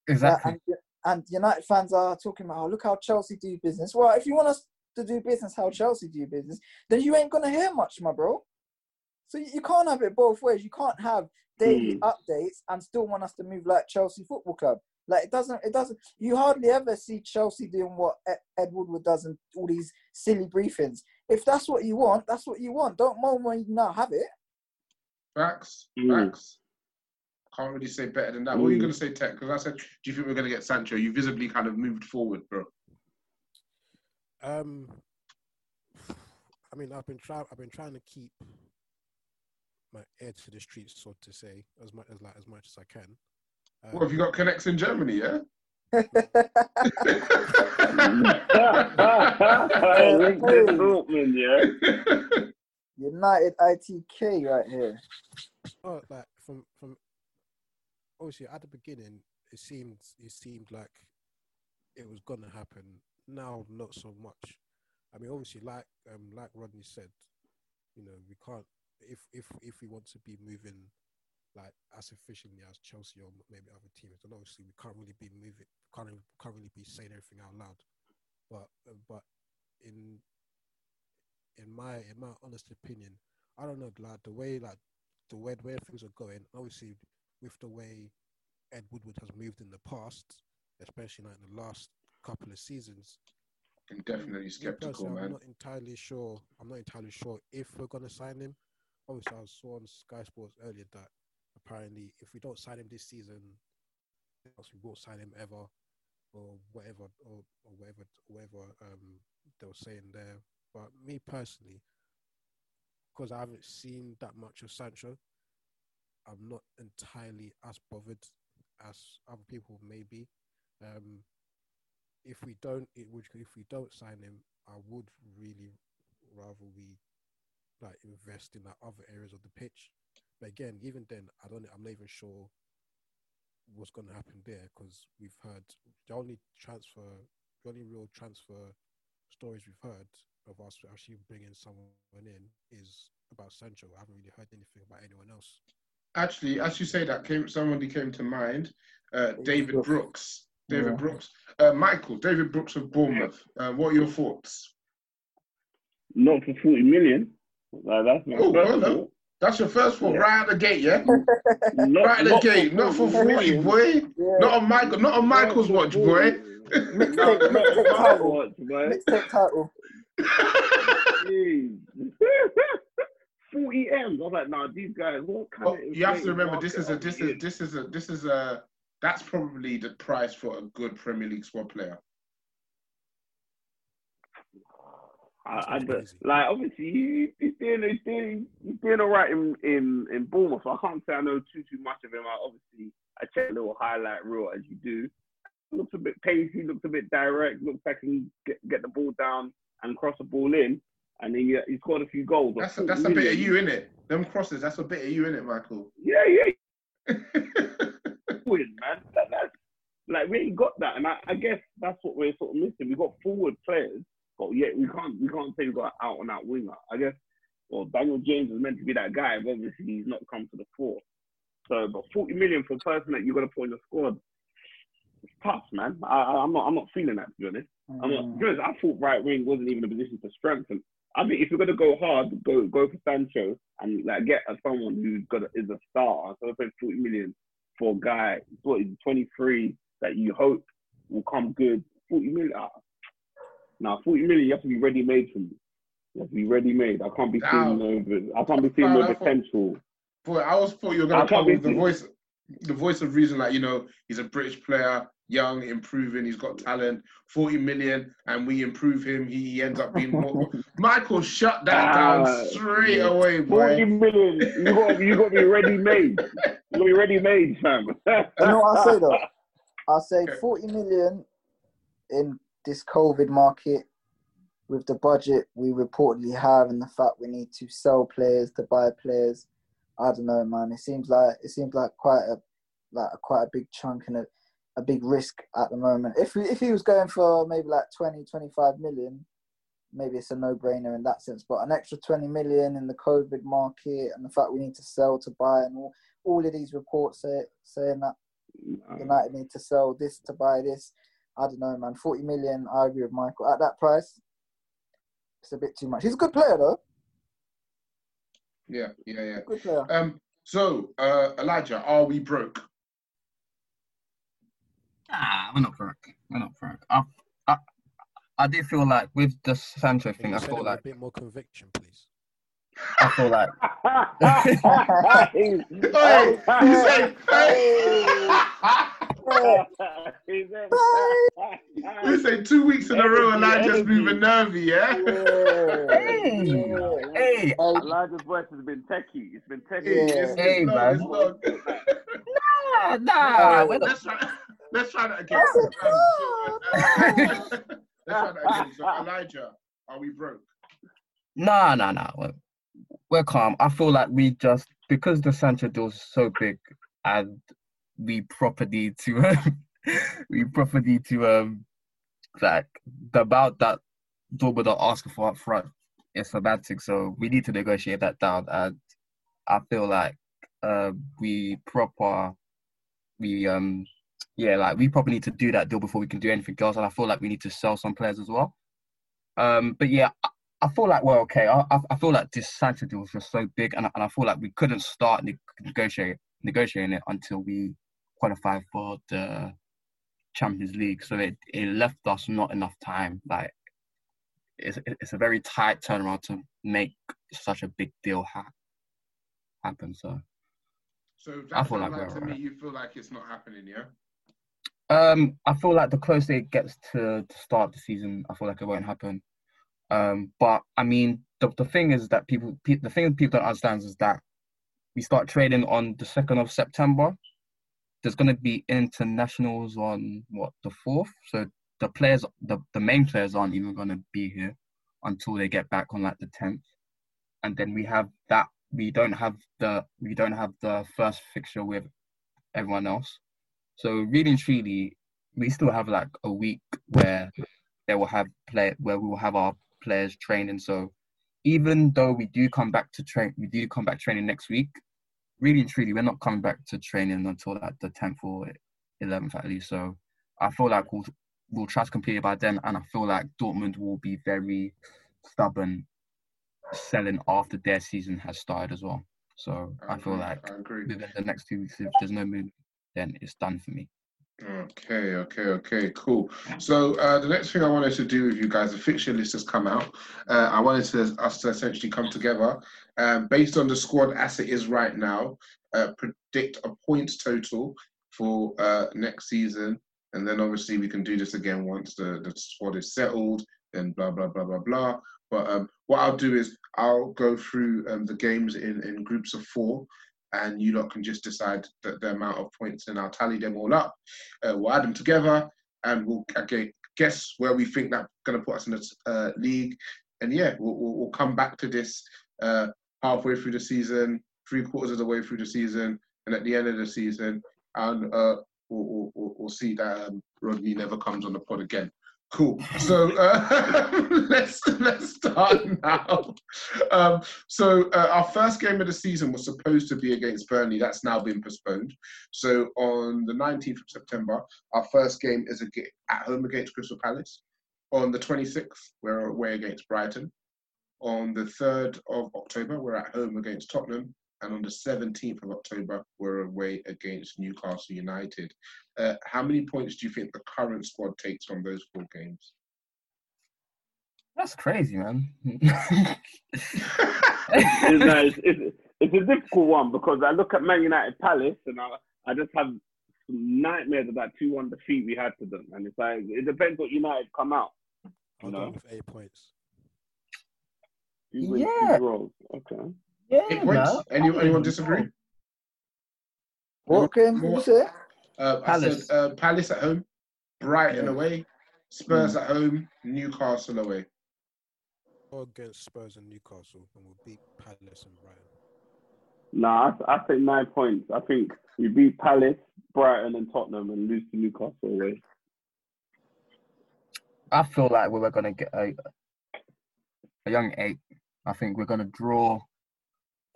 Exactly. Uh, and, and United fans are talking about, oh, look how Chelsea do business. Well, if you want us to do business how Chelsea do business, then you ain't gonna hear much, my bro. So you can't have it both ways. You can't have daily mm. updates and still want us to move like Chelsea Football Club. Like it doesn't, it doesn't. You hardly ever see Chelsea doing what Ed Woodward does and all these silly briefings. If that's what you want, that's what you want. Don't moan when you now have it. Facts, mm. facts. Can't really say better than that. Mm. What are you mm. going to say, Tex? Because I said, do you think we're going to get Sancho? You visibly kind of moved forward, bro. Um, I mean, I've been trying. I've been trying to keep my ear to the streets, so to say, as much as like as much as I can. Um, what have you got connects in Germany? Yeah. <laughs> United ITK right here. Oh, like from from obviously at the beginning it seemed it seemed like it was gonna happen. Now not so much. I mean, obviously, like um, like Rodney said, you know, we can't if if if we want to be moving like as efficiently as Chelsea or maybe other teams, then obviously we can't really be moving, can't can't really be saying everything out loud. But uh, but in in my in my honest opinion, I don't know, like the way like the way the way things are going. Obviously, with the way Ed Woodward has moved in the past, especially like in the last couple of seasons. I'm definitely skeptical, man. I'm not entirely sure. I'm not entirely sure if we're going to sign him. Obviously, I saw on Sky Sports earlier that apparently, if we don't sign him this season, else we won't sign him ever, or whatever, or, or whatever, whatever um, they were saying there. But me personally, because I haven't seen that much of Sancho, I'm not entirely as bothered as other people may be. Um, if we don't, it would, if we don't sign him, I would really rather we like invest in like other areas of the pitch. But again, even then, I don't. I'm not even sure what's going to happen there because we've heard the only transfer, the only real transfer stories we've heard of us actually bringing someone in is about Sancho. I haven't really heard anything about anyone else actually, as you say that, came somebody came to mind. Uh, David Brooks. David yeah. Brooks. Uh, Michael, David Brooks of Bournemouth. Uh, what are your thoughts? Not for 40 million. Like, that's my oh, first well, That's your first one, yeah. right out the gate, yeah? <laughs> not, right out the gate, not for 40, million. boy. Yeah. Not on Michael, not on Michael's <laughs> watch, boy. Mixtape title. <laughs> Mixtape title. 40 M's. I was like, nah, these guys, what kind well, of You have to remember this is a this is this is a this is a that's probably the price for a good Premier League squad player. I, I like obviously he, he's doing he's doing he's doing all right in, in in Bournemouth. So I can't say I know too too much of him. I obviously I check a little highlight reel as you do. Looks a bit pacey, looks a bit direct, looks like he can get, get the ball down and cross the ball in. And he uh, he scored a few goals. That's a, that's a bit of you in it. Them crosses, that's a bit of you in it, Michael. Yeah, yeah. <laughs> Win, man. That, that's like we ain't got that, and I, I guess that's what we're sort of missing. We've got forward players but yet we can't we can't say we got out and out winger. I guess well Daniel James is meant to be that guy, but obviously he's not come to the fore. So, but 40 million for a person that you're gonna put in the squad, it's tough, man. I, am not I'm not feeling that to be honest. Mm. I'm not because I thought right wing wasn't even a position to strengthen. I mean, if you're gonna go hard, go go for Sancho and like get someone who's got a, is a star. So pay 40 million for a guy, what is 23 that you hope will come good. 40 million, ah, now, 40 million, you have to be ready made for me. You have to be ready made. I can't be seen over. I can't be seeing no potential. Boy, I was thought you were gonna come with the voice, the voice of reason. Like you know, he's a British player, young, improving. He's got talent. 40 million, and we improve him. He ends up being more. <laughs> Michael, shut that down uh, straight yeah. away, boy. 40 million. You got you got to be ready made. You got to be ready made, fam. you know what I say though? <laughs> I say 40 million in this COVID market, with the budget we reportedly have and the fact we need to sell players to buy players, I don't know, man. It seems like it seems like quite a like a, quite a big chunk and a, a big risk at the moment. If if he was going for maybe like 20, 25 million, maybe it's a no-brainer in that sense. But an extra 20 million in the COVID market and the fact we need to sell to buy and all, all of these reports say, saying that United need to sell this to buy this. I don't know, man. 40 million, I agree with Michael. At that price, it's a bit too much. He's a good player, though. Yeah, yeah, yeah. Good player. Um, so, uh, Elijah, are we broke? Ah, we're not broke. We're not broke. I, I, I do feel like with the Sancho thing, I feel like a bit more conviction, please. I feel like. hey, hey, hey. we say two weeks in a row and I just moving nervy, yeah? Hey, hey. Elijah's voice has been techie. It's been techie. Yeah. Hey, man. nah, nah. Let's try, let's try that again. let's try that again. So, Elijah, are we broke? Nah, nah, nah. We're, we're calm. I feel like we just, because the Sancho deal is so big and we properly to <laughs> um, we properly to um like the amount that Dortmund are asking for up front is semantic, so we need to negotiate that down. And I feel like uh, we proper we um yeah like we probably need to do that deal before we can do anything else. And I feel like we need to sell some players as well. Um, but yeah. I, I feel like we're okay. I, I feel like this Sancho deal was just so big, and I, and I feel like we couldn't start ne- negotiate negotiating it until we qualified for the Champions League. So it, it left us not enough time. Like it's it's a very tight turnaround to make such a big deal ha- happen. So. So I feel like, like to right. me, you feel like it's not happening, yeah. Um, I feel like the closer it gets to the start of the season, I feel like it won't happen. Um, but I mean, the, the thing is that people, the thing people don't understand is that we start trading on the second of September there's going to be internationals on what the fourth. So the players, the, the main players aren't even going to be here until they get back on like the tenth. And then we have that. We don't have the we don't have the first fixture with everyone else. So really and truly, we still have like a week where they will have play where we will have our players training. So even though we do come back to train, we do come back training next week really and truly, we're not coming back to training until like the 10th or 11th at least. So I feel like we'll we'll try to compete by then, and I feel like Dortmund will be very stubborn selling after their season has started as well. So I, mm-hmm. I feel like within the next two weeks, if there's no move, then it's done for me. Okay, okay, okay, cool. So uh, the next thing I wanted to do with you guys, the fixture list has come out. Uh, I wanted to, us to essentially come together, um, based on the squad as it is right now, uh, predict a points total for uh, next season, and then obviously we can do this again once the, the squad is settled. Then blah blah blah blah blah. But um, what I'll do is I'll go through um, the games in, in groups of four, and you lot can just decide the, the amount of points, and I'll tally them all up. Uh, we'll add them together, and we'll okay, guess where we think that's going to put us in the uh, league. And yeah, we'll, we'll, we'll, come back to this uh, halfway through the season, three quarters of the way through the season, and at the end of the season, and uh, we'll, we'll, we'll, see that um, Rodney never comes on the pod again. Cool. So <laughs> uh, <laughs> let's let's start now. Um, so uh, our first game of the season was supposed to be against Burnley. That's now been postponed. So on the 19th of September, our first game is at home against Crystal Palace. On the 26th, we're away against Brighton. On the 3rd of October, we're at home against Tottenham and on the 17th of October, we're away against Newcastle United. Uh, how many points do you think the current squad takes from those four games? That's crazy, man. <laughs> it's, it's, it's, it's, a difficult one because I look at Man United Palace and I, I just have some nightmares of that 2 1 defeat we had to them. And it's like, it depends what United come out. You know? with eight points. yeah. Okay. Yeah, Eight points. Any, anyone disagree? What game did you say? Uh, Palace. I said uh, Palace at home, Brighton yeah. away, Spurs mm. at home, Newcastle away. Or against Spurs and Newcastle, and we'll beat Palace and Brighton. Nah, I, I think nine points. I think we beat Palace, Brighton, and Tottenham, and lose to Newcastle away. I feel like we were going to get a, a young eight. I think we're going to draw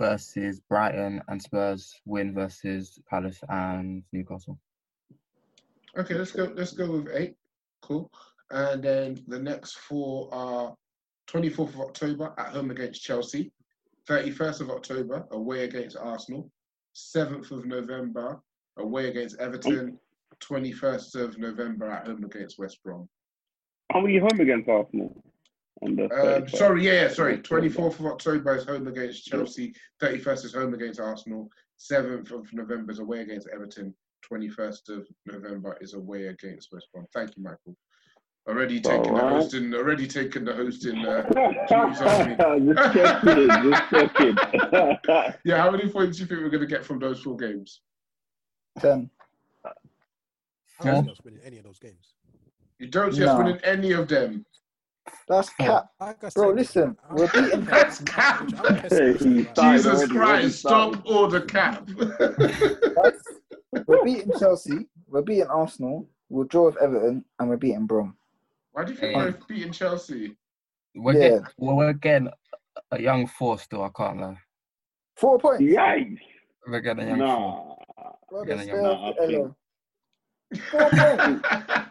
versus Brighton and Spurs win versus Palace and Newcastle. Okay, let's go. Let's go with eight. Cool. And then the next four are 24th of October at home against Chelsea, 31st of October away against Arsenal, 7th of November away against Everton, 21st of November at home against West Brom. How are you home against Arsenal? Um, sorry, yeah, sorry. 24th of October is home against Chelsea. 31st is home against Arsenal. 7th of November is away against Everton. 21st of November is away against West Brom. Thank you, Michael. Already taking the hosting. Already taking the hosting. Uh, <laughs> just checking. Just checking. <laughs> yeah, how many points do you think we're going to get from those four games? Ten. I don't us winning any of those games. You don't see no. us winning any of them. That's cap. Bro, listen, we're beating That's cap. Jesus Christ, stop all the cap. we're beating Chelsea, we're beating Arsenal, we'll draw with Everton, and we're beating Brom. Why do you think we're beating Chelsea? We're, yeah. getting, well, we're getting a young four still, I can't lie. Four points? Yikes. We're getting a young nah. four. We're getting a young Four points.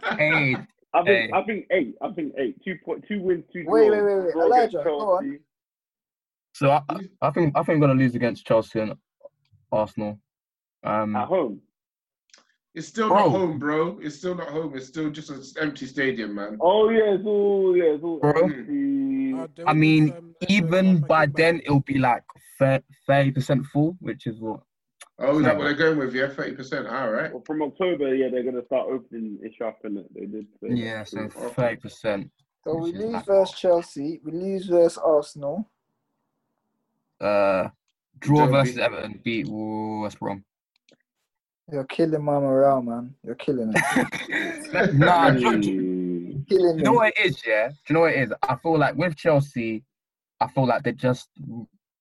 <laughs> hey, I think hey. I think eight. I think eight. Two point two wins, two draws. Wait, wait, wait, wait. Elijah, go on. So I, I think I think we're gonna lose against Chelsea and Arsenal. Um, At home. It's still bro. not home, bro. It's still not home. It's still just an empty stadium, man. Oh yeah, it's all yeah, it's all bro. empty. Uh, I mean, um, even by then it'll be like thirty percent full, which is what Oh, is that what they're going with? Yeah, thirty percent. All right. Well, from October, yeah, they're going to start opening ish up, and they did. Say yeah, so thirty percent. So we lose versus Chelsea. We lose versus Arsenal. Uh, draw versus beat. Everton. Beat West Brom. You're killing my morale, man. You're killing it. <laughs> nah, do, do, killing you know what it is? Yeah, do you know what it is? I feel like with Chelsea, I feel like they're just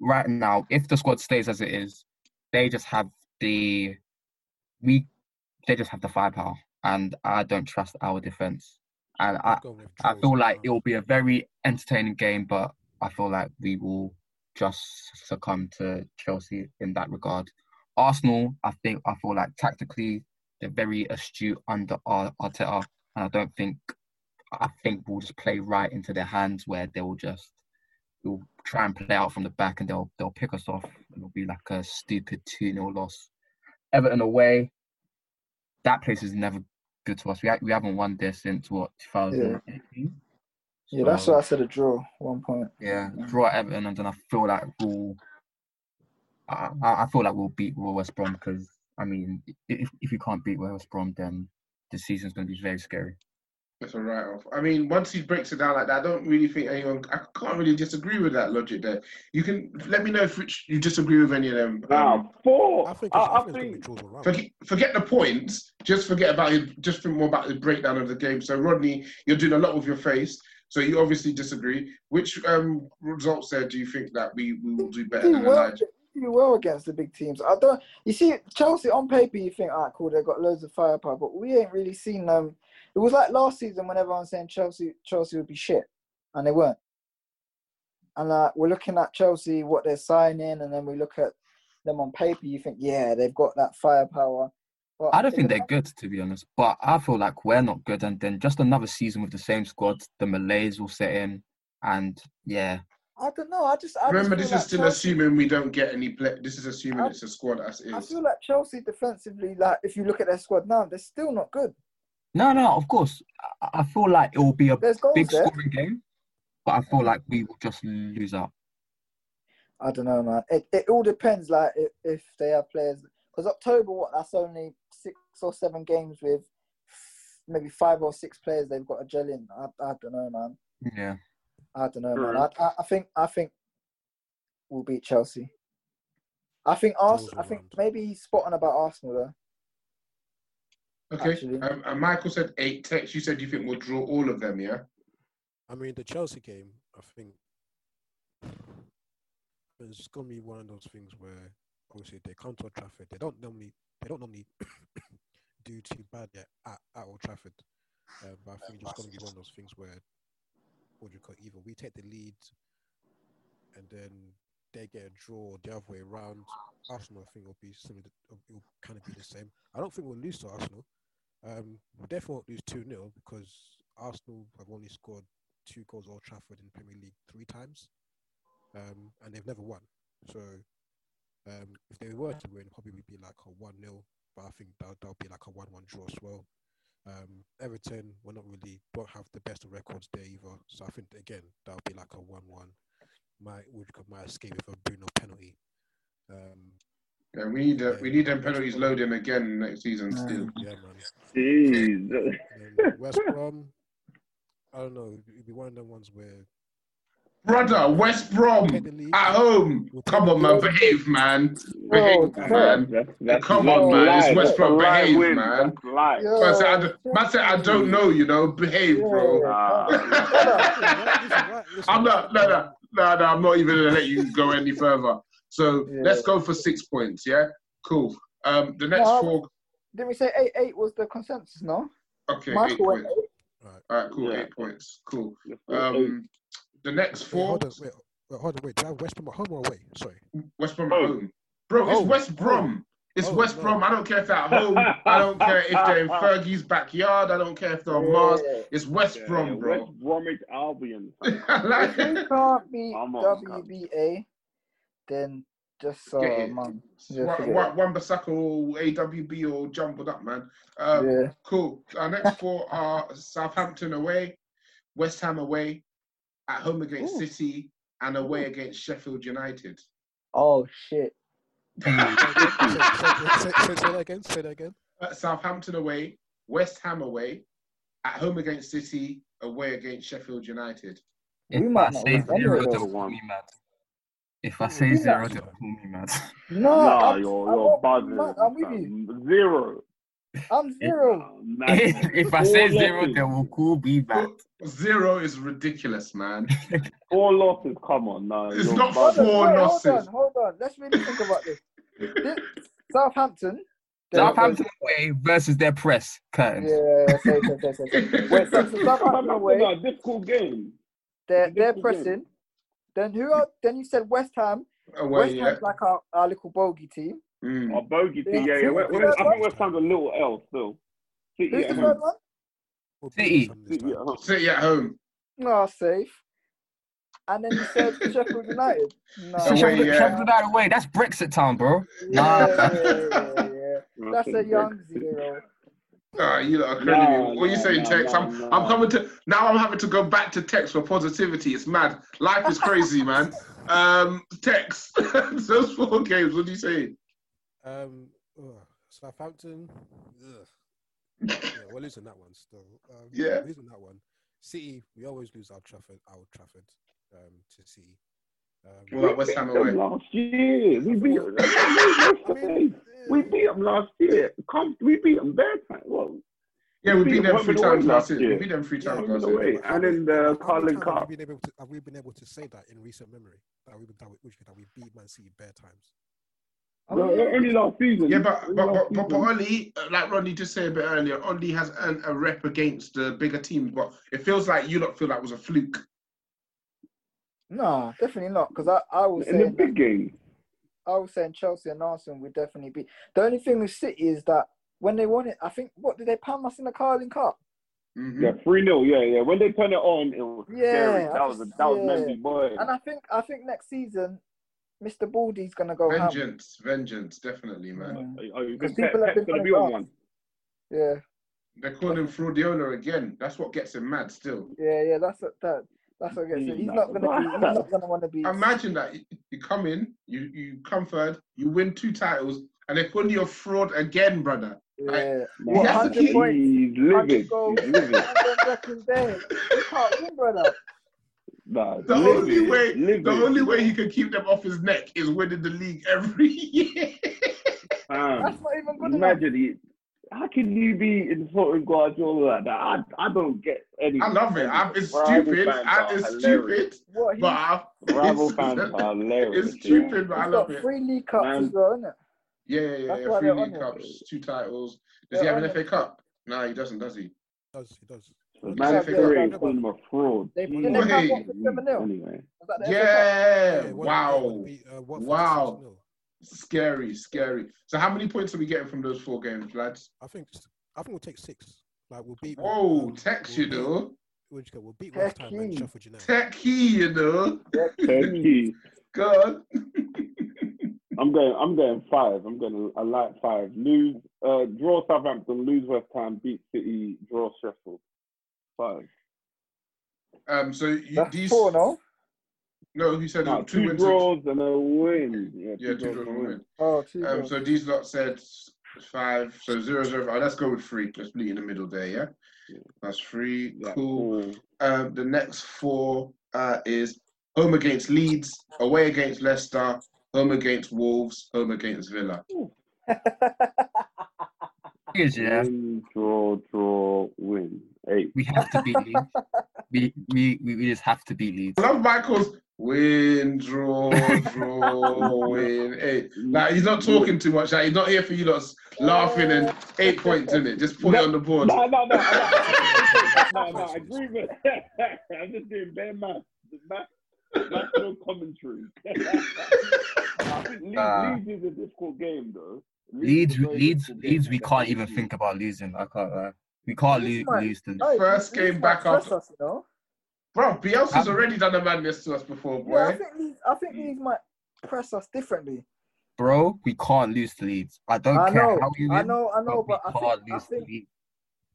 right now. If the squad stays as it is, they just have the we they just have the firepower, and I don't trust our defense. And I I feel like it will be a very entertaining game, but I feel like we will just succumb to Chelsea in that regard. Arsenal, I think I feel like tactically they're very astute under Arteta, and I don't think I think we'll just play right into their hands where they will just we'll try and play out from the back and they'll they'll pick us off and it'll be like a stupid 2 0 loss. Everton away, that place is never good to us. We, ha- we haven't won there since what 2018. Yeah, yeah that's what I said a draw one point. Yeah, draw at Everton and then I feel like we'll I, I feel like we'll beat West Brom because I mean if if you can't beat West Brom then the season's going to be very scary. That's a write off. I mean, once he breaks it down like that, I don't really think anyone. I can't really disagree with that logic there. You can let me know if you disagree with any of them. Um, four. I think. I, I, I think. Forget, forget, the points. Just forget about his. Just think more about the breakdown of the game. So Rodney, you're doing a lot with your face. So you obviously disagree. Which um, results there do you think that we, we will do better than well, do well against the big teams. I don't. You see, Chelsea on paper, you think, ah, cool, they've got loads of firepower, but we ain't really seen them. It was like last season when everyone's saying Chelsea, Chelsea would be shit, and they weren't. And uh, we're looking at Chelsea, what they're signing, and then we look at them on paper. You think, yeah, they've got that firepower. But I don't think they're good, to be honest. But I feel like we're not good, and then just another season with the same squad, the malaise will set in, and yeah, I don't know. I just I remember just this is still Chelsea, assuming we don't get any play. This is assuming I, it's a squad as is. I feel like Chelsea defensively, like if you look at their squad now, they're still not good. No, no, of course. I feel like it will be a big there. scoring game, but I feel like we will just lose out. I don't know, man. It it all depends, like if, if they have players. Because October, what? That's only six or seven games with maybe five or six players they've got a gel in. I, I don't know, man. Yeah. I don't know, man. Hmm. I, I, I think I think we'll beat Chelsea. I think Ars- I think maybe he's spot on about Arsenal though. Okay. Um, and Michael said eight. Tex, you said you think we'll draw all of them, yeah? I mean, the Chelsea game, I think it's gonna be one of those things where obviously they come to Old Trafford. They don't normally they don't normally <coughs> do too bad at, at Old Trafford. Uh, but I think it's gonna be one of those things where what do you call it, either we take the lead and then they get a draw the other way around. Arsenal, I think, will be similar. It will kind of be the same. I don't think we'll lose to Arsenal. Um, definitely lose 2 0 because Arsenal have only scored two goals Old Trafford in Premier League three times, um, and they've never won. So um, if they were to win, probably would be like a 1 0, but I think that that'll be like a 1 1 draw as well. Um, Everton, we're not really don't have the best of records there either. So I think again that'll be like a one-one. Might would might escape with a Bruno penalty. Um, yeah, we need uh, we need them penalties load loading again next season still. Yeah, man. Jeez. West Brom, I don't know. It'd be one of them ones where Brother, West Brom at home. Come on, man, behave, man. Behave, man. That's, that's Come on, man. It's West Brom. Behave, win. man. Man said, I, man said, I don't know, you know. Behave, bro. I'm not, no, no, no, no. I'm not even gonna let you go any further. So yeah. let's go for six points. Yeah, cool. Um, the next no, four. Didn't we say eight? Eight was the consensus, no? Okay, Michael eight points. Eight. All right, cool. Yeah. Eight points. Cool. Um, the next four. Wait, hold on, wait, wait, hold on, wait. Do I have West Brom at home or away? Sorry. West Brom at home. Bro, it's oh. West Brom. It's oh, West no. Brom. I don't care if they're at home. I don't care if they're in <laughs> Fergie's backyard. I don't care if they're on Mars. It's West yeah, Brom, yeah, bro. West Bromwich Albion. <laughs> if you can't beat WBA, then just uh, man. Yeah, one, Wan-Bissaka or AWB or jumbled up, man. Um, yeah. Cool. Our <laughs> next four are Southampton away, West Ham away, at home against Ooh. City and away Ooh. against Sheffield United. Oh shit! <laughs> <laughs> say, say, say, say, that again. Say that again. At Southampton away, West Ham away, at home against City, away against Sheffield United. If we might say zero, they'll call me mad. If I say zero, they'll call me mad. <laughs> No, no I'm, you're, you're buzzing. I'm with you. Zero. I'm <laughs> zero. <laughs> if I say zero, then we'll call be back. Zero is ridiculous, man. four losses, come on, no. It's not four wait, losses. Hold on, hold on. Let's really think about this. this Southampton. Southampton away versus their press curtains. Yeah, say, say, say, say. Wait, so, so Southampton away. A difficult game. They're they're pressing. Game. Then who are? Then you said West Ham. Away, West yeah. Ham's like our, our little bogey team. Mm. Our bogey team, yeah, Yeah, yeah. who- West- West- I think third West Ham's a little L still. City Who's at the home. third one? City. City at home. City at home. No, safe. And then you said <laughs> Sheffield United. No. So Sheffield Sheffield United away. That's Brexit town, bro. Nah. Yeah, yeah, yeah, yeah. <laughs> That's a young zero. Ah, you lot are Nah, crazy. what are you nah, saying, nah, Tex? nah, I'm, nah. I'm coming to now. I'm having to go back to Tex for positivity. It's mad. Life is crazy, man. Um, Tex, <laughs> those four games. What do you say? Um, ugh, Southampton. Ugh. yeah, we're losing that one still. Um, Yeah. we're losing that one. City, we always lose Old Trafford, Old Trafford, um, to City. Um, What about West Ham beat them away? last year. We beat them. <laughs> we beat them last year. Come, we beat them bare time. Well, Yeah, we beat them three times last year. We beat them three Yeah, times home last and away. year. And in the How many Carling times Cup. Have we, been able to, have we been able to say that in recent memory? That we, that we, that we beat Man City bare times? Well, only last season. Yeah, but but, but, but, but season. Uh, like Rodney just said a bit earlier, Ole has earned a rep against the bigger teams, but it feels like you lot feel like it was a fluke. No, definitely not. Because I, I was in the big game. I was saying Chelsea and Arsenal would definitely be. The only thing with City is that when they won it, I think what did they pound us in the Carling Cup? Mm-hmm. Yeah, three 0 Yeah, yeah. When they turn it on, it was Yeah, scary. That was a, that was yeah. meant to boy. And I think I think next season, Mr. Baldy's gonna go ham. Vengeance, vengeance, definitely, man. Oh, Because think Pep, people have Pep's been gonna be on one? Yeah, They're calling him Fraudiola again. That's what gets him mad still. yeah, yeah. That's what that. That's what gets it. He's not gonna be. He's not gonna want to be. Imagine that you- you come in, you you come third, you win two titles, and they call you a fraud again, brother. Yeah. He What, has to 100 keep- points? He's 100 livid. goals, He's livid. 100 second day. You can't win, brother. Nah, The livid, only way, livid. the only way he can keep them off his neck is winning the league every <laughs> year. Fam, That's not even good enough. Imagine he, how can you be insulting Guardiola like that? I, I don't get any. I love it. I, it's Rival stupid. fans I, are it's hilarious. stupid. What he, But I, <laughs> Rival it's, fans are hilarious. it's stupid, but I love got it. three league cups Man. as well, isn't it? Yeah, yeah, yeah. Yeah. Three league on it. cups, two titles. Does They're he have an. FA Cup? No, he doesn't, does he? Does he does? So Man FA City Cup. calling him a fraud. They, Jeez. they have Wait. Watford 7 0? Anyway, Was that the FA Cup? Yeah. Yeah, Wow. one beat, uh, Watford Wow. 6-0. Scary, scary. So how many points are we getting from those four games, lads? I think I think we'll take six. Like we'll beat. Whoa, um, Tex, we'll you beat- know. We'll, just go- we'll beat West Ham and Techie. Sheffield United. Techie, you know. Turkey. <laughs> God. <laughs> I'm going. I'm going five. I'm going a light five. Lose. Uh, draw Southampton. Lose West Ham. Beat City. Draw Sheffield. Five. Um, so you, That's these four, no? No, he said No, two, two wins. draws and a win. Yeah, Yeah, two draws draws and and a win. Oh, two Um, so these lot said five. So zero zero. Oh, let's go with three. Let's split in the middle there. Yeah, that's three. Yeah, Cool. cool. Um, the next four uh, is home against Leeds, away against Leicester, home against Wolves, home against Villa. <laughs> Here's, yeah, Win, draw, draw, win. Eight. we have to beat Leeds. <laughs> We, we, we we just have to beat Leeds. I love Michael's win, draw, draw, win. Eight. Like he's not talking too much. Like he's not here for you lot laughing and eight points in it. Just put it on the board. No, no, no. No, no, no. I agree with. that. <laughs> I'm just doing bare math. Math, no commentary. <laughs> I think Leeds, Uh, Leeds is a difficult game, though. Leeds, is Leeds. Leeds. We can't even think about losing. I can't. Uh, we can't lose, lose to. First Leeds game back press after- us, you know? Bro, Bielsa's um, already done a madness to us before, Yeah, I think Leeds, I think Leeds might press us differently. Bro, we can't lose to Leeds. I don't I care know, how you I know, I know, but we I can't think, I lose to think Leeds.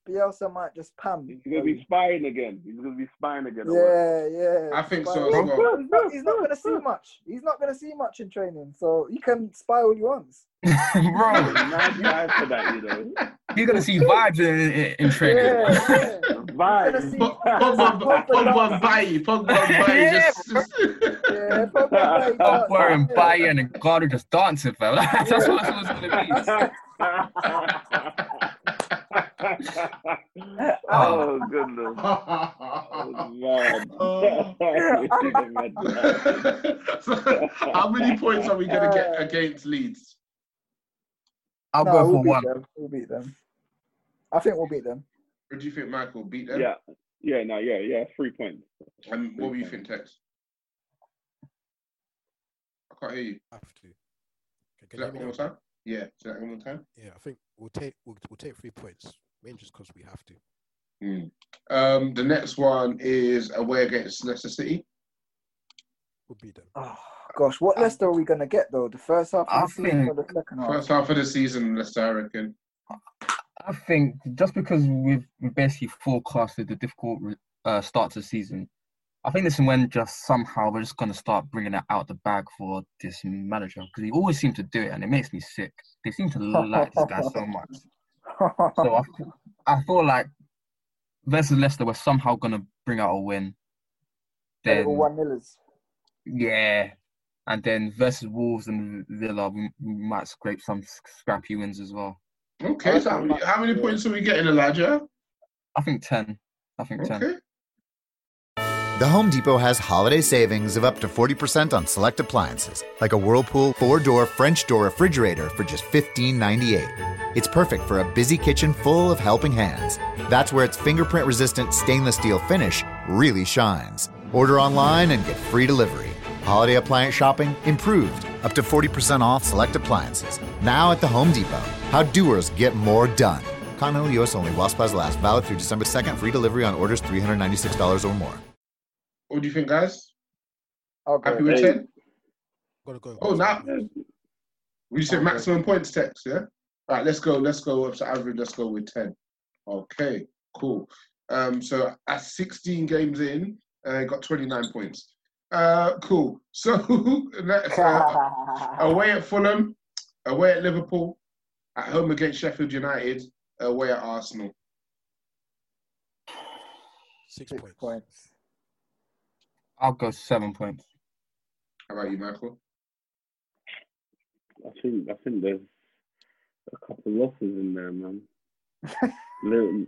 Bielsa might just pam. He's gonna be spying again. He's gonna be spying again. Yeah, yeah. I think Spy- so as He's well. not- He's not, he's not gonna see much. He's not gonna see much in training, so he can spy all he wants. <laughs> Bro, Nice guy for that, you know. you're gonna see vibes in, in, in training. Yeah, yeah. Vibes. Pogba, Pogba, Bailly, Pogba, Bailly, Yeah, just, Yeah, Pogba, I'm wearing. Bayern and God <laughs> are just dancing, fam. <laughs> That's what it's gonna <laughs> oh goodness. Oh, man. So, <laughs> oh. <laughs> how many points are we going to get uh. against Leeds? I'll No, go we'll for one. them. We'll beat them. I think we'll beat them. Or do you think Michael beat them? yeah, yeah, no, yeah, yeah, three points. And what do you think, Tex? I Can't hear you. I Have to. Can, can that one more time? Yeah, say that one more time. Yeah, I think we'll take we'll, we'll take three points, mainly just because we have to. Mm. Um, the next one is away against Leicester City. We'll beat them. Oh gosh, what Leicester are we gonna get though? The first half of the season or the second half? First half of the season, Leicester, I reckon. I think just because we've basically forecasted the difficult uh, start to the season, I think this is when just somehow we're just going to start bringing it out the bag for this manager because he always seems to do it and it makes me sick. They seem to like this guy so much. <laughs> So I, <laughs> I feel like versus Leicester, we're somehow going to bring out a win. Then, one millers. Yeah. And then versus Wolves and Villa, we, we might scrape some scrappy wins as well. Okay, so how many, how many points are we getting, Elijah? I think 10. I think okay. 10. The Home Depot has holiday savings of up to 40% on select appliances, like a Whirlpool four door French door refrigerator for just $15.98. It's perfect for a busy kitchen full of helping hands. That's where its fingerprint resistant stainless steel finish really shines. Order online and get free delivery. Holiday appliance shopping improved, up to 40% off select appliances. Now at the Home Depot. How doers get more done. Continental US only while supplies last. Valid through December 2nd. Free delivery on orders $396 or more. What do you think, guys? Okay. Happy with 10? Gotta go. Oh, now. We said maximum points Tex, yeah? All right, let's go. Let's go up to average. Let's go with 10. Okay, cool. Um, so at 16 games in, uh, got 29 points. Uh, cool. <laughs> So uh, <laughs> away at Fulham, away at Liverpool, at home against Sheffield United, away at Arsenal. Six, Six points. points. I'll go seven points. How about you, Michael? I think I think there's a couple losses in there, man. <laughs> Little,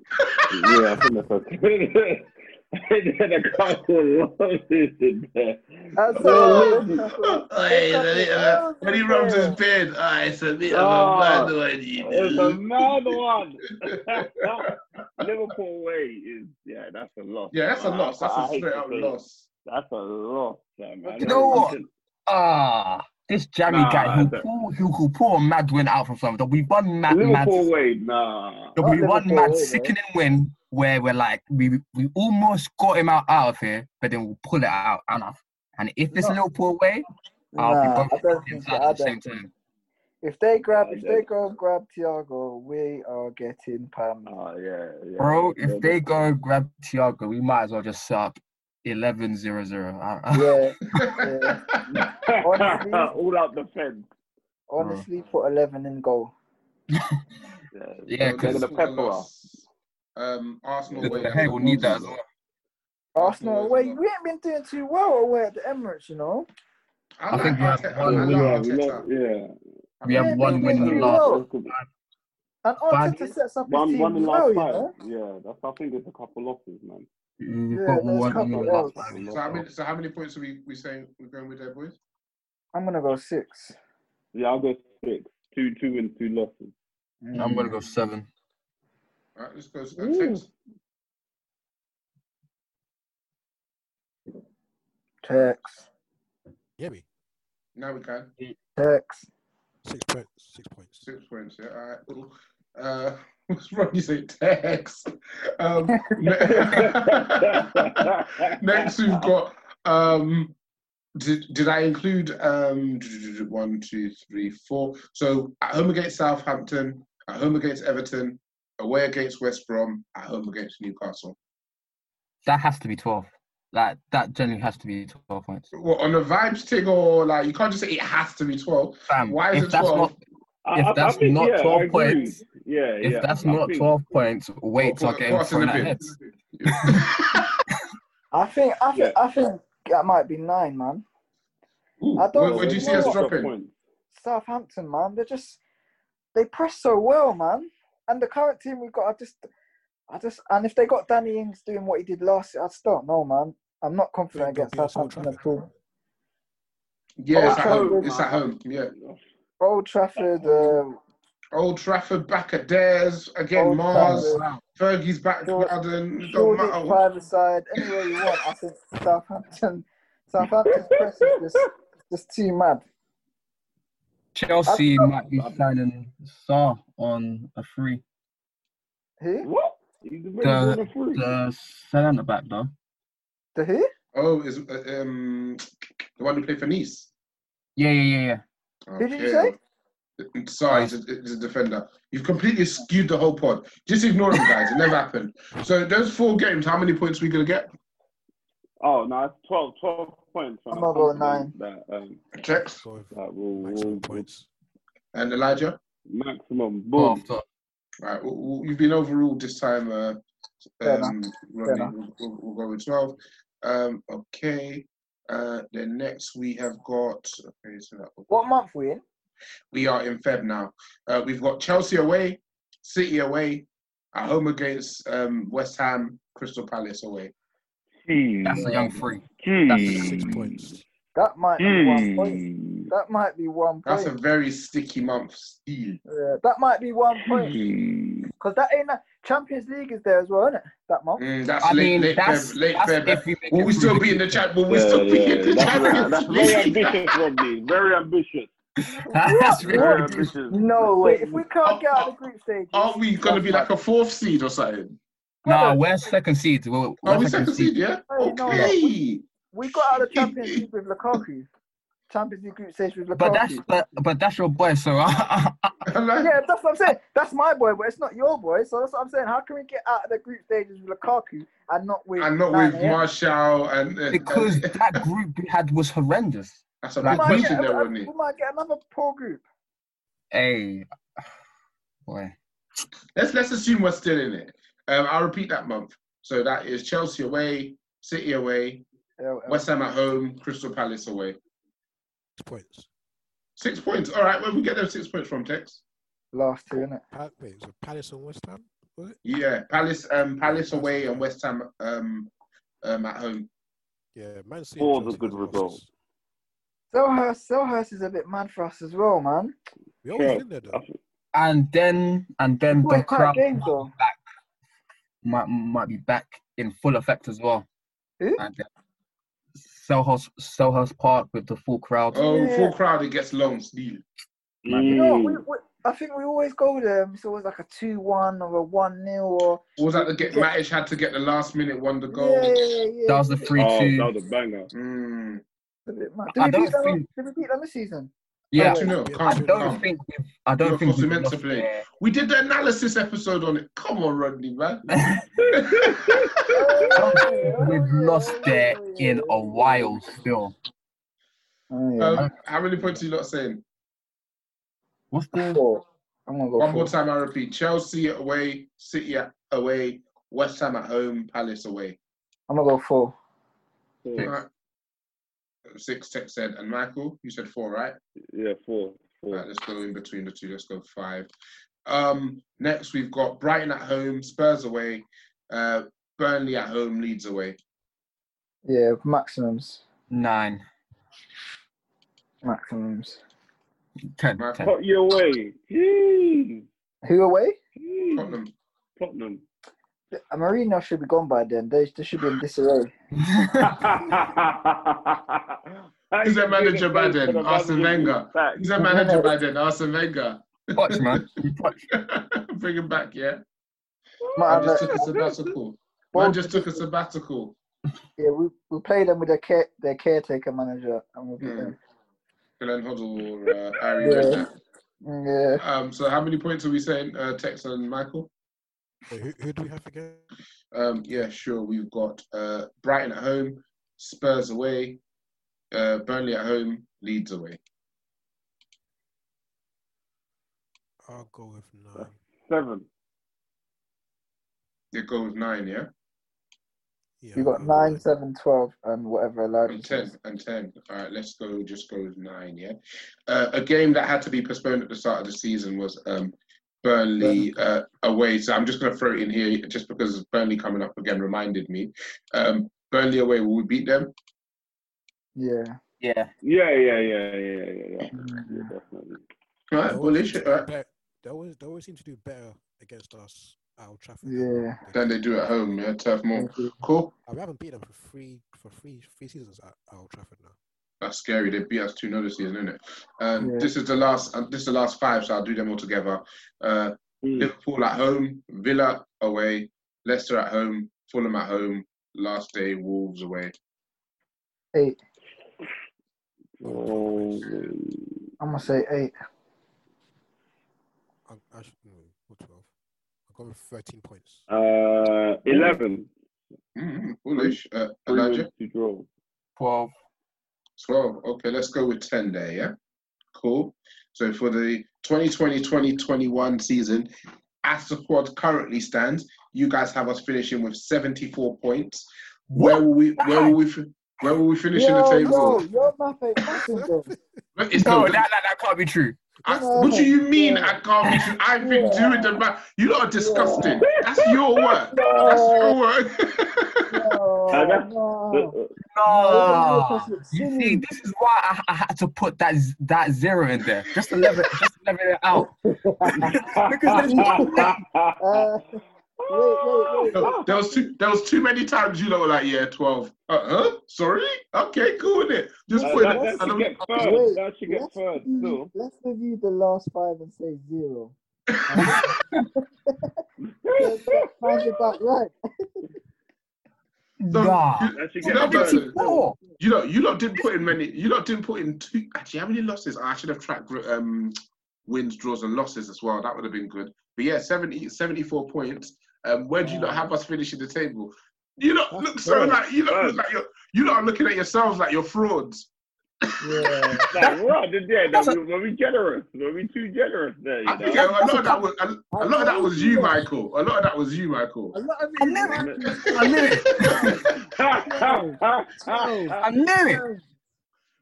yeah, I think there's a, <laughs> there's a couple losses in there. That's Oh, all. <laughs> Hey, uh, when he rubs his beard, ah, it's a bit of a mad one, It's a know. mad one. Liverpool away is yeah, that's a loss. Yeah, that's a loss. That's I a hate straight up loss. That's a lot, man. You know what? Listen, Ah, this Jammy Nah, guy who the- pull who could pull a mad win out from something. We won mad mad. Liverpool away, nah. We won Liverpool mad away, sickening win where we're like we we almost got him out, out of here, but then we'll pull it out. And, I- and if it's No. Liverpool away, I'll Nah, be I both don't teams think so. out I at the same think time. If they grab, if they they- go grab Thiago, we are getting Pam. Oh yeah, yeah. Bro, yeah, if they go grab Thiago, we might as well just set up 11 0 0. Yeah, <laughs> yeah. Honestly- all out the fence. Honestly, put eleven in goal. Yeah, Yeah, they're 'cause- gonna pepper. Um, Arsenal The away. De will need that as well. Arsenal Arsenal away. We ain't been doing too well away at the Emirates, you know. I, I like think we have one win. Yeah, we Arteta. lost, yeah. We have one win in the last. And Arteta sets up his One, team one in well, last you know. Yeah, that's. I think there's a couple losses, man. We've Yeah, got one couple in the else. last five. So how many? So how many points are we we saying we're going with there, boys? I'm gonna go six. Yeah, I'll go six. Two, two wins, two losses. I'm going to go seven. All right, let's go. Uh, text. Tex. Yeah, me. Now we can. Tex. Six points. Six points. Six points. Yeah. All right. Uh, <laughs> what's wrong? You say Tex. Um, <laughs> ne- <laughs> next we've got. Um, did, did I include um one, two, three, four? So at home against Southampton, at home against Everton, away against West Brom, at home against Newcastle. That has to be 12. Like, that generally has to be 12 points. What on the vibes thing or like you can't just say it has to be twelve. Fam, Why is it twelve? Not I- if I- I that's think, not yeah, 12 points, Yeah, if yeah. that's I not think- 12 points, weights Put- are put getting us in the thrown at heads. I think. I think. Yeah. I think that might be nine, man. Ooh, I don't where, where do you see us dropping? Southampton, man. They're just they press so well, man. And the current team we've got, I just, I just, and if they got Danny Ings doing what he did last year, I just don't know, man. I'm not confident against they'll beat us Old Southampton at all. Yeah, it's Oh, at home. Trafford. It's at home. Yeah. Old Trafford, uh, Old Trafford back at theirs again. Old Mars, Trafford. Fergie's back George- garden. It don't matter. private side, anywhere you want. I think Southampton, Southampton's press is just, just too mad. Chelsea might be signing Sarr on a free. Who? What? The, the centre back though. The who? Oh, is uh, um the one who played for Nice? Yeah, yeah, yeah, yeah. Who did you say? Sorry, he's a, he's a defender. You've completely skewed the whole pod. Just ignore him, guys. It never happened. So those four games, how many points are we gonna get? Oh no, it's 12, 12 points. I'm gonna go nine. That, um, Checks. that will, will, points. And Elijah? Maximum. Boom. Right, we'll, we'll, you've been overruled this time. Uh, um, enough. Rodney. Fair We'll, we'll, we'll go with 12. Um, okay. Uh, then next we have got. Okay, so that What month we in? we are in Feb now. Uh, we've got Chelsea away, City away, at home against um, West Ham, Crystal Palace away. That's a young free. That's six points. That might be one Hmm. point. That might be one point. That's a very sticky month still. Yeah, that might be one point. Hmm. Because that ain't a Champions League is there as well, isn't it? That month. Mm, that's I late, mean, late that's- Feb. Late that's Feb. if we Will we still be in the chat? Will we Yeah, still be yeah, in the that's, very, Champions that's very ambitious, Rodney. Very ambitious. <laughs> That's Very really ambitious. No way. If we can't get out of the group stage, Aren't we going to be like a fourth seed or something? Nah, we're second seed. We're, we're Are we second seed, yeah? Hey, no, no, Okay. We got out of the Champions League with Lukaku. Champions League group stage with Lukaku. But that's but, but that's your boy, so <laughs> yeah, that's what I'm saying. That's my boy, but it's not your boy. So that's what I'm saying. How can we get out of the group stages with Lukaku and not with And not Nane? with Martial and. and because and- that group we had was horrendous. <laughs> That's a we, big might question get, there, a- Rodney. we might get another poor group. Hey, <sighs> boy. Let's let's assume we're still in it. Um, I'll repeat that month. So that is Chelsea away, City away, Yeah, West Ham at home, Crystal Palace away. Six points. Six points. All right, where we get those six points from, Tex? Last two, innit? Pa- wait, so Palace and West Ham, was it? Yeah, Palace, um, Palace away and West Ham, um, um, at home. Yeah, Man City. Four and a good got result. losses. Selhurst, Selhurst is a bit mad for us as well, man. We always Yeah. in there though. And then and then Boy, the crowd games might back might might be back in full effect as well. Who? And then Selhurst Selhurst Park with the full crowd. Oh, Yeah. full crowd, it gets long still. You know, we, Mm. we, I think we always go there. It's always like a two-one or a one-nil or. Was that the get? Matic had to get the last minute one wonder goal. Yeah, yeah, yeah. That was the three Oh, two. that was a banger. Mm. A bit mad. I Did we, don't beat them, think- did we beat them this season? Yeah, Two nil. I don't think we've, I don't think we've meant to play. there. We did the analysis episode on it. Come on, Rodney, man. <laughs> We've lost there in a while still. Oh, yeah. um, how many points are you not saying? What's the Four. I'm gonna go One four. more time, I repeat: Chelsea away, City away, West Ham at home, Palace away. I'm gonna go four. Four. Right. Six, Tech said, and Michael, you said four, right? Yeah, four. Four. Right, let's go in between the two. Let's go five. Um, next we've got Brighton at home, Spurs away, uh, Burnley at home, Leeds away. Yeah, maximums. nine? Maximums. Ten. Michael? ten. Put you away. Jeez. Who away? Jeez. Tottenham. Tottenham. Uh, Mourinho should be gone by then. They, they should be in disarray. <laughs> He's a manager by then? Arsene Wenger. He's a manager by then? Arsene Wenger. Watch, man. Watch. <laughs> Bring him back, yeah. Man, Man just took a sabbatical. Man just took a sabbatical. yeah, we, we played them with their care, their caretaker manager, and we beat Mm. them. Glenn Hoddle or uh, Harry Yeah. Redknapp. Yeah, Um, so how many points are we saying, uh, Tex and Michael? Wait, who, who do we have again? Um, yeah, sure. We've got uh, Brighton at home, Spurs away, uh, Burnley at home, Leeds away. I'll go with nine. Seven. It goes nine, yeah, Yeah, you I'll got go with nine, seven, twelve, and whatever allowed. and ten, and ten. All right, let's go. Just go with nine, yeah. Uh, a game that had to be postponed at the start of the season was um, Burnley uh, away. So I'm just going to throw it in here just because Burnley coming up again reminded me. Um, Burnley away, will we beat them? Yeah. Yeah. Yeah, yeah, yeah, yeah, yeah, yeah. yeah definitely. All right, bullish. seem to right. bet- They always, they always seem to do better against us at Old Trafford. Yeah. Then they do at home, yeah. Turf Moor. Cool. Uh, we haven't beat them for three for three three seasons at, at Old Trafford now. That's scary. They beat us two 0 this season, isn't it? Um, yeah. This is the last. Uh, this is the last five, so I'll do them all together. Uh, mm. Liverpool at home, Villa away, Leicester at home, Fulham at home. Last day, Wolves away. Eight. Oh. I'm gonna say eight. I, I should, no, or twelve. I got with thirteen points. Uh, eleven. Mm-hmm. Foolish. Uh, Elijah. To draw. Twelve. 12. Okay, let's go with 10 there, yeah? Cool. So for the 2020-2021 season, as the squad currently stands, you guys have us finishing with 74 points. Where will we where will we where will we finish in the table? No, no, that, that, that can't be true. I, what do you mean I can't be true? I've been doing the math. You lot are disgusting. That's your work. That's your work. <laughs> no, no. You see, this is why I, I, had to put that that zero in there, just to level, just to level it out. <laughs> because there's no uh, Wait, wait, wait. There was too there was too many times you know like yeah twelve. Uh huh. Sorry. Okay, cool with it. Just uh, put that, it. That should get third. Wait, that should get third. Review, let's review the last five and say zero. <laughs> <laughs> Sounds about right. So, nah. you, you, know, you know, you lot didn't put in many. You lot didn't put in two. Actually, how many losses? I should have tracked um, wins, draws, and losses as well. That would have been good. But yeah, 70, 74 points. Um, where do you not have us finishing the table? You don't look so like you don't look like you're you not looking at yourselves like you're frauds. Yeah, like, what? Yeah, that, we, were we generous? Were we too generous there? You I think a lot of that was a, a, lot of that was you, Michael. A lot of that was you, Michael. A lot of it. I knew it. I knew it. I knew it.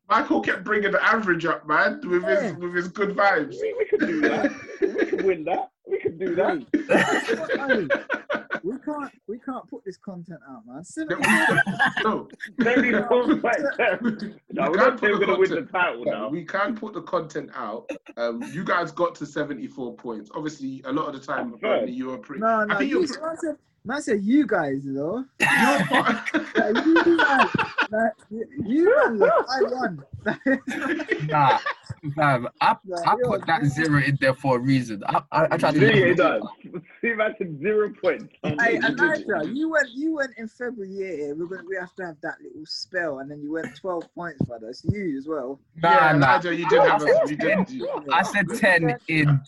Michael kept bringing the average up, man, with his with his good vibes. We, we could do that. We could win that. We could do that. we can't we can't put this content out, man. no, maybe no, we can't going to win the title now. We can put the content out. Um, you guys got to seventy four points. Obviously, a lot of the time, apparently, you were pretty. No, no, I think you, man, said, man said you guys, you know. like, <laughs> you guys, <laughs> like, you guys, I won. nah, fam, I, I put that zero in there for a reason. I, I, I tried to. Yeah, it does. See, that's a zero point. Hey, Elijah, you went, you went in February. Yeah, we're gonna, we have to have that little spell, and then you went twelve points, brother. It's you as well. Nah, yeah, nah. Elijah, you did have a. You did, I said ten in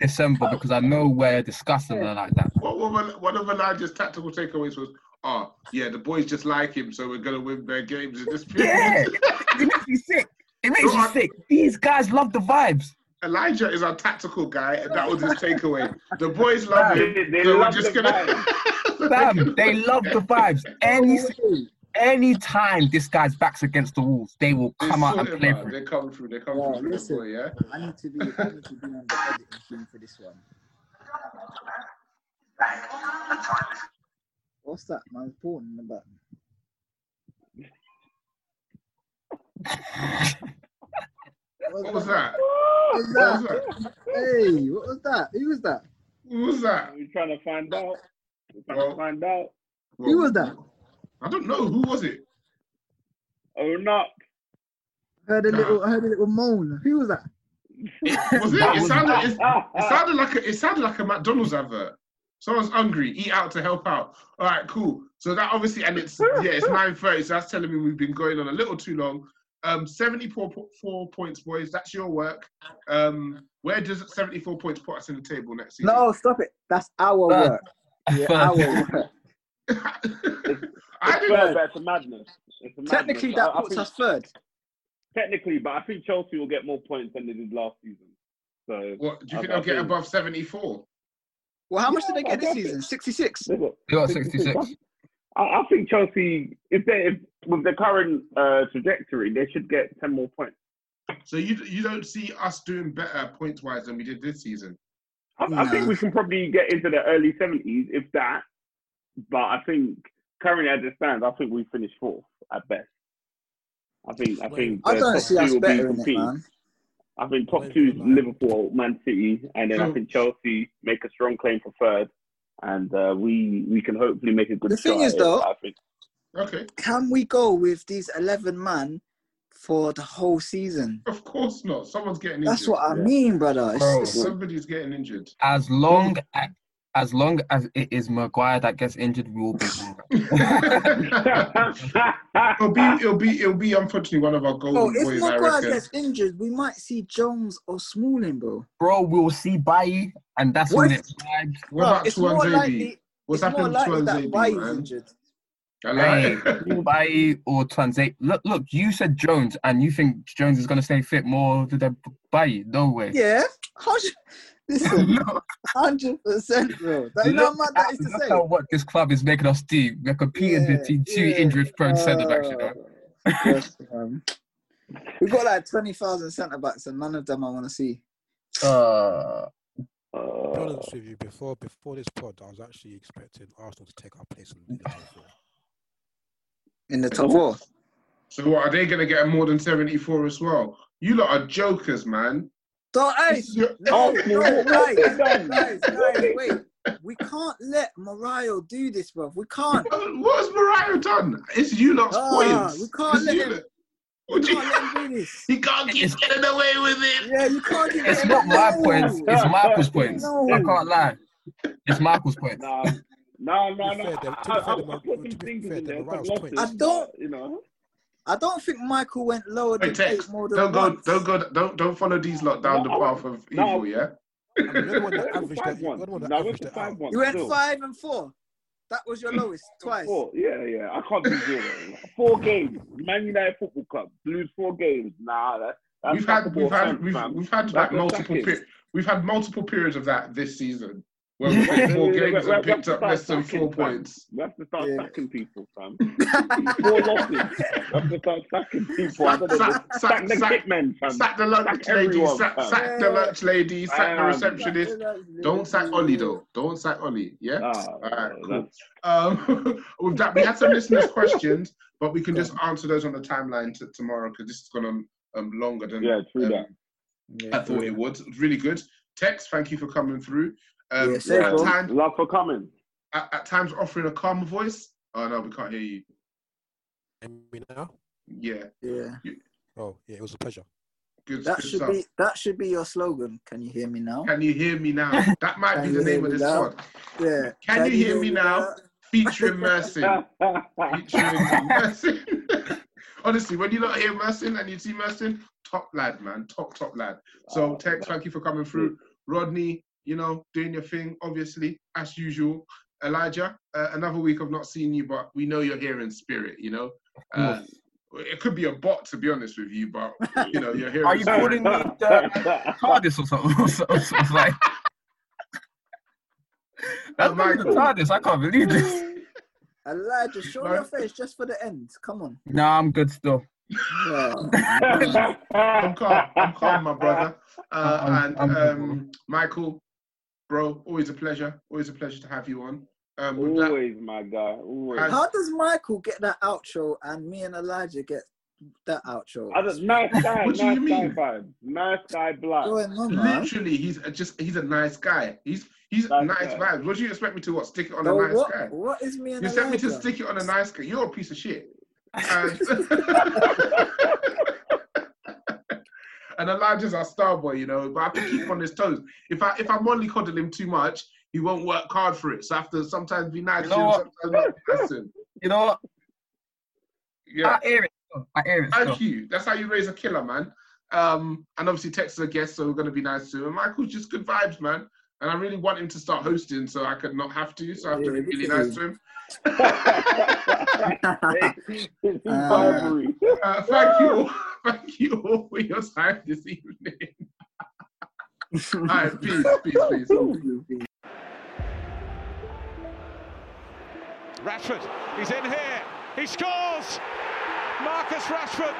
December because I know we're discussing yeah. like that. What, one of Elijah's tactical takeaways was, oh, yeah, the boys just like him, so we're going to win their games in this <laughs> period. Yeah, it makes me sick. It makes me sick. These guys love the vibes. Elijah is our tactical guy, and that was his <laughs> takeaway. The boys love him. They, they so love we're just the gonna. Bam, they love the vibes. <laughs> Any anytime this guy's back's against the walls, they will come out and play for it. They come through. They come yeah, through. Listen, boy, yeah. I need to be. I need to be on the editing team for this one. What's that? Man, important in the back. what was that? What was that? What was that? Hey, what was that? Who was that? Who was that? We're trying to find out. We're trying well, to find out. Well, Who was that? I don't know. Who was it? Oh, not. I heard a little. I heard a little moan. Who was that? <laughs> It, was it? It sounded. It, it sounded like a. It sounded like a McDonald's advert. Someone's hungry. Eat out to help out. All right, cool. So that obviously, and it's yeah, it's nine thirty. So that's telling me we've been going on a little too long. Um, seventy-four four points, boys. That's your work. Um, where does seventy-four points put us in the table next season? No, stop it. That's our work. Yeah, our work. <laughs> I third, that's a madness. It's a madness. Technically, that I, puts I us third. Technically, but I think Chelsea will get more points than they did last season. So, what do you think I, they'll get above seventy-four? Well, how much yeah, did they get this season? Sixty-six. They got sixty-six. I, I think Chelsea, if they, if, with the current uh, trajectory, they should get ten more points. So you you don't see us doing better points wise than we did this season? I, no. I think we can probably get into the early seventies, if that. But I think currently as it stands, I think we finished fourth at best. I think I think I don't see us better in it, man. I think top two is Liverpool, Man City, and then I think Chelsea make a strong claim for third, and uh, we we can hopefully make a good. The thing is, though, I think. Okay. Can we go with these eleven man for the whole season. Of course not. Someone's getting injured. That's what I yeah. mean, brother. Bro, somebody's getting injured. As long as as long as it is Maguire that gets injured, we will be. <laughs> it'll be it'll be it'll be unfortunately one of our golden oh, boys. If Maguire gets injured, we might see Jones or Smalling, bro. Bro, we'll see Bailly, and that's what? when it vibes. What bro, about Tuanzebe? What's happening to Tuanzebe, man? Injured. Hey, <laughs> Bailly or Tuanzebe. Look, look. You said Jones, and you think Jones is gonna stay fit more than Bailly? No way. Yeah. How should... Listen, <laughs> hundred percent, bro. That, you know what that is to say. what this club is making us do. We're competing yeah, between two yeah. injury-prone uh, centre backs. You know. Yes, um, we've got like twenty thousand centre backs, and none of them I want to see. Uh, be honest with you, before before this pod, I was actually expecting Arsenal to take our place in the top four. In the top four. So what are they going to get more than seventy four as well? You lot are jokers, man. So, hey, no, no, guys, guys, guys, wait. We can't let Mario do this, bro. We can't. What has Mario done? It's you lot's ah, points. We can't it's let him. We can't let him do this. <laughs> He can't keep getting away with it. Yeah, you can't. It's not my points. It's Michael's points. No. I can't lie. It's Michael's points. No, no, no, no. I don't. You know. I don't think Michael went lower than Wait, eight more than don't once. go, don't go, don't don't follow these lot down the path of evil, no. yeah. <laughs> you went five and four. That was your lowest <laughs> twice. Four. Yeah, yeah. I can't do zero. four <laughs> games. Man United Football Club lose four games. Nah, that, we've had we've had we've, we've had like multiple per- we've had multiple periods of that this season. Well, we won four <laughs> games and picked up less than four points. We have to start yeah. sacking people, fam. four losses. We have to start sacking people. Sack, sack, sack, sack the hitmen, fam. Sack the lunch lady. Sack, sack the lunch lady. Sack the receptionist. Don't sack Ole though. Don't sack Ole. Yeah. Ah, All right. Cool. Um, <laughs> with that, we had some listeners' questions, but we can just answer those on the timeline t- tomorrow because this has gone on um, longer than yeah, true um, that. I thought it would. Really good. Tex, thank you for coming through. Um, yeah, at cool. times, love for coming. At, at, times, offering a calmer voice. Oh no, we can't hear you. And me now? Yeah. Yeah. You, oh yeah, it was a pleasure. Good, that good should stuff. be that should be your slogan. Can you hear me now? Can you hear me now? <laughs> That might be the name of this now? pod. Yeah. Can, Can you, hear, hear me now? now? Featuring <laughs> Mersin. Featuring Mersin. <laughs> Honestly, when you not hear Mersin and you see Mersin, top lad, man, top top lad. So, oh, Tex, thank you for coming through. Rodney, you know, doing your thing, obviously, as usual. Elijah, uh, another week of not seeing you, but we know you're here in spirit, you know. Uh, it could be a bot, to be honest with you, but you know, you're here. Are you calling me the TARDIS or something? <laughs> Or something like... <laughs> That's oh, not the TARDIS. I can't believe this. <laughs> Elijah, show your face just for the end. Come on. No, I'm good still. Yeah. I'm calm. I'm calm, my brother. Uh, and um, Michael, bro. Always a pleasure. Always a pleasure to have you on. Um, always, that, my guy. Always. How does Michael get that outro and me and Elijah get that outro? <laughs> nice guy. what nice do you mean? Guy Nice guy, black. On, Literally, he's a, just he's a nice guy. He's he's nice, nice vibes. What do you expect me to what? Stick it on so a nice what, guy? What is me and You expect me to stick it on a nice guy? You're a piece of shit. <laughs> And <laughs> and Elijah's our star boy, you know. But I have to keep on his toes. If I if I mollycoddle him too much, he won't work hard for it. So I have to sometimes be nice you know to him, sometimes not listen. You know what? Yeah. I hear it. I hear it. Thank you. That's how you raise a killer, man. Um, and obviously Tex is a guest, so we're gonna be nice to him. And Michael's just good vibes, man. And I really want him to start hosting, so I could not have to. So I have to be really nice to him. <laughs> uh, uh, thank you, all, thank you all for your time this evening. <laughs> all right, peace, peace, peace. Rashford, he's in here. He scores. Marcus Rashford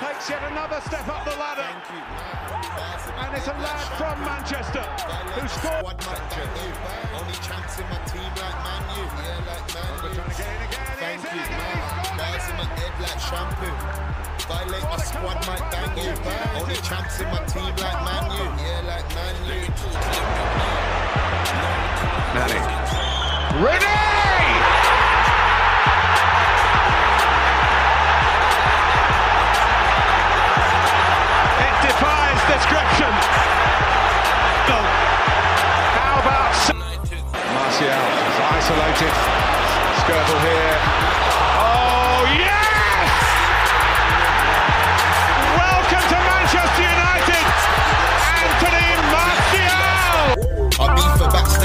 takes yet another step up the ladder. And it's a lad from Manchester who scored. Only chance in my team like Man U. Yeah, like Man U. Thank you, man. Guys in my head like shampoo violate my squad, might bang you. Only champs in my team like Manu. Yeah, like Manu. Manny. Renee! It defies description. Oh. How about... Martial is isolated. Skirtle here. Oh, yeah!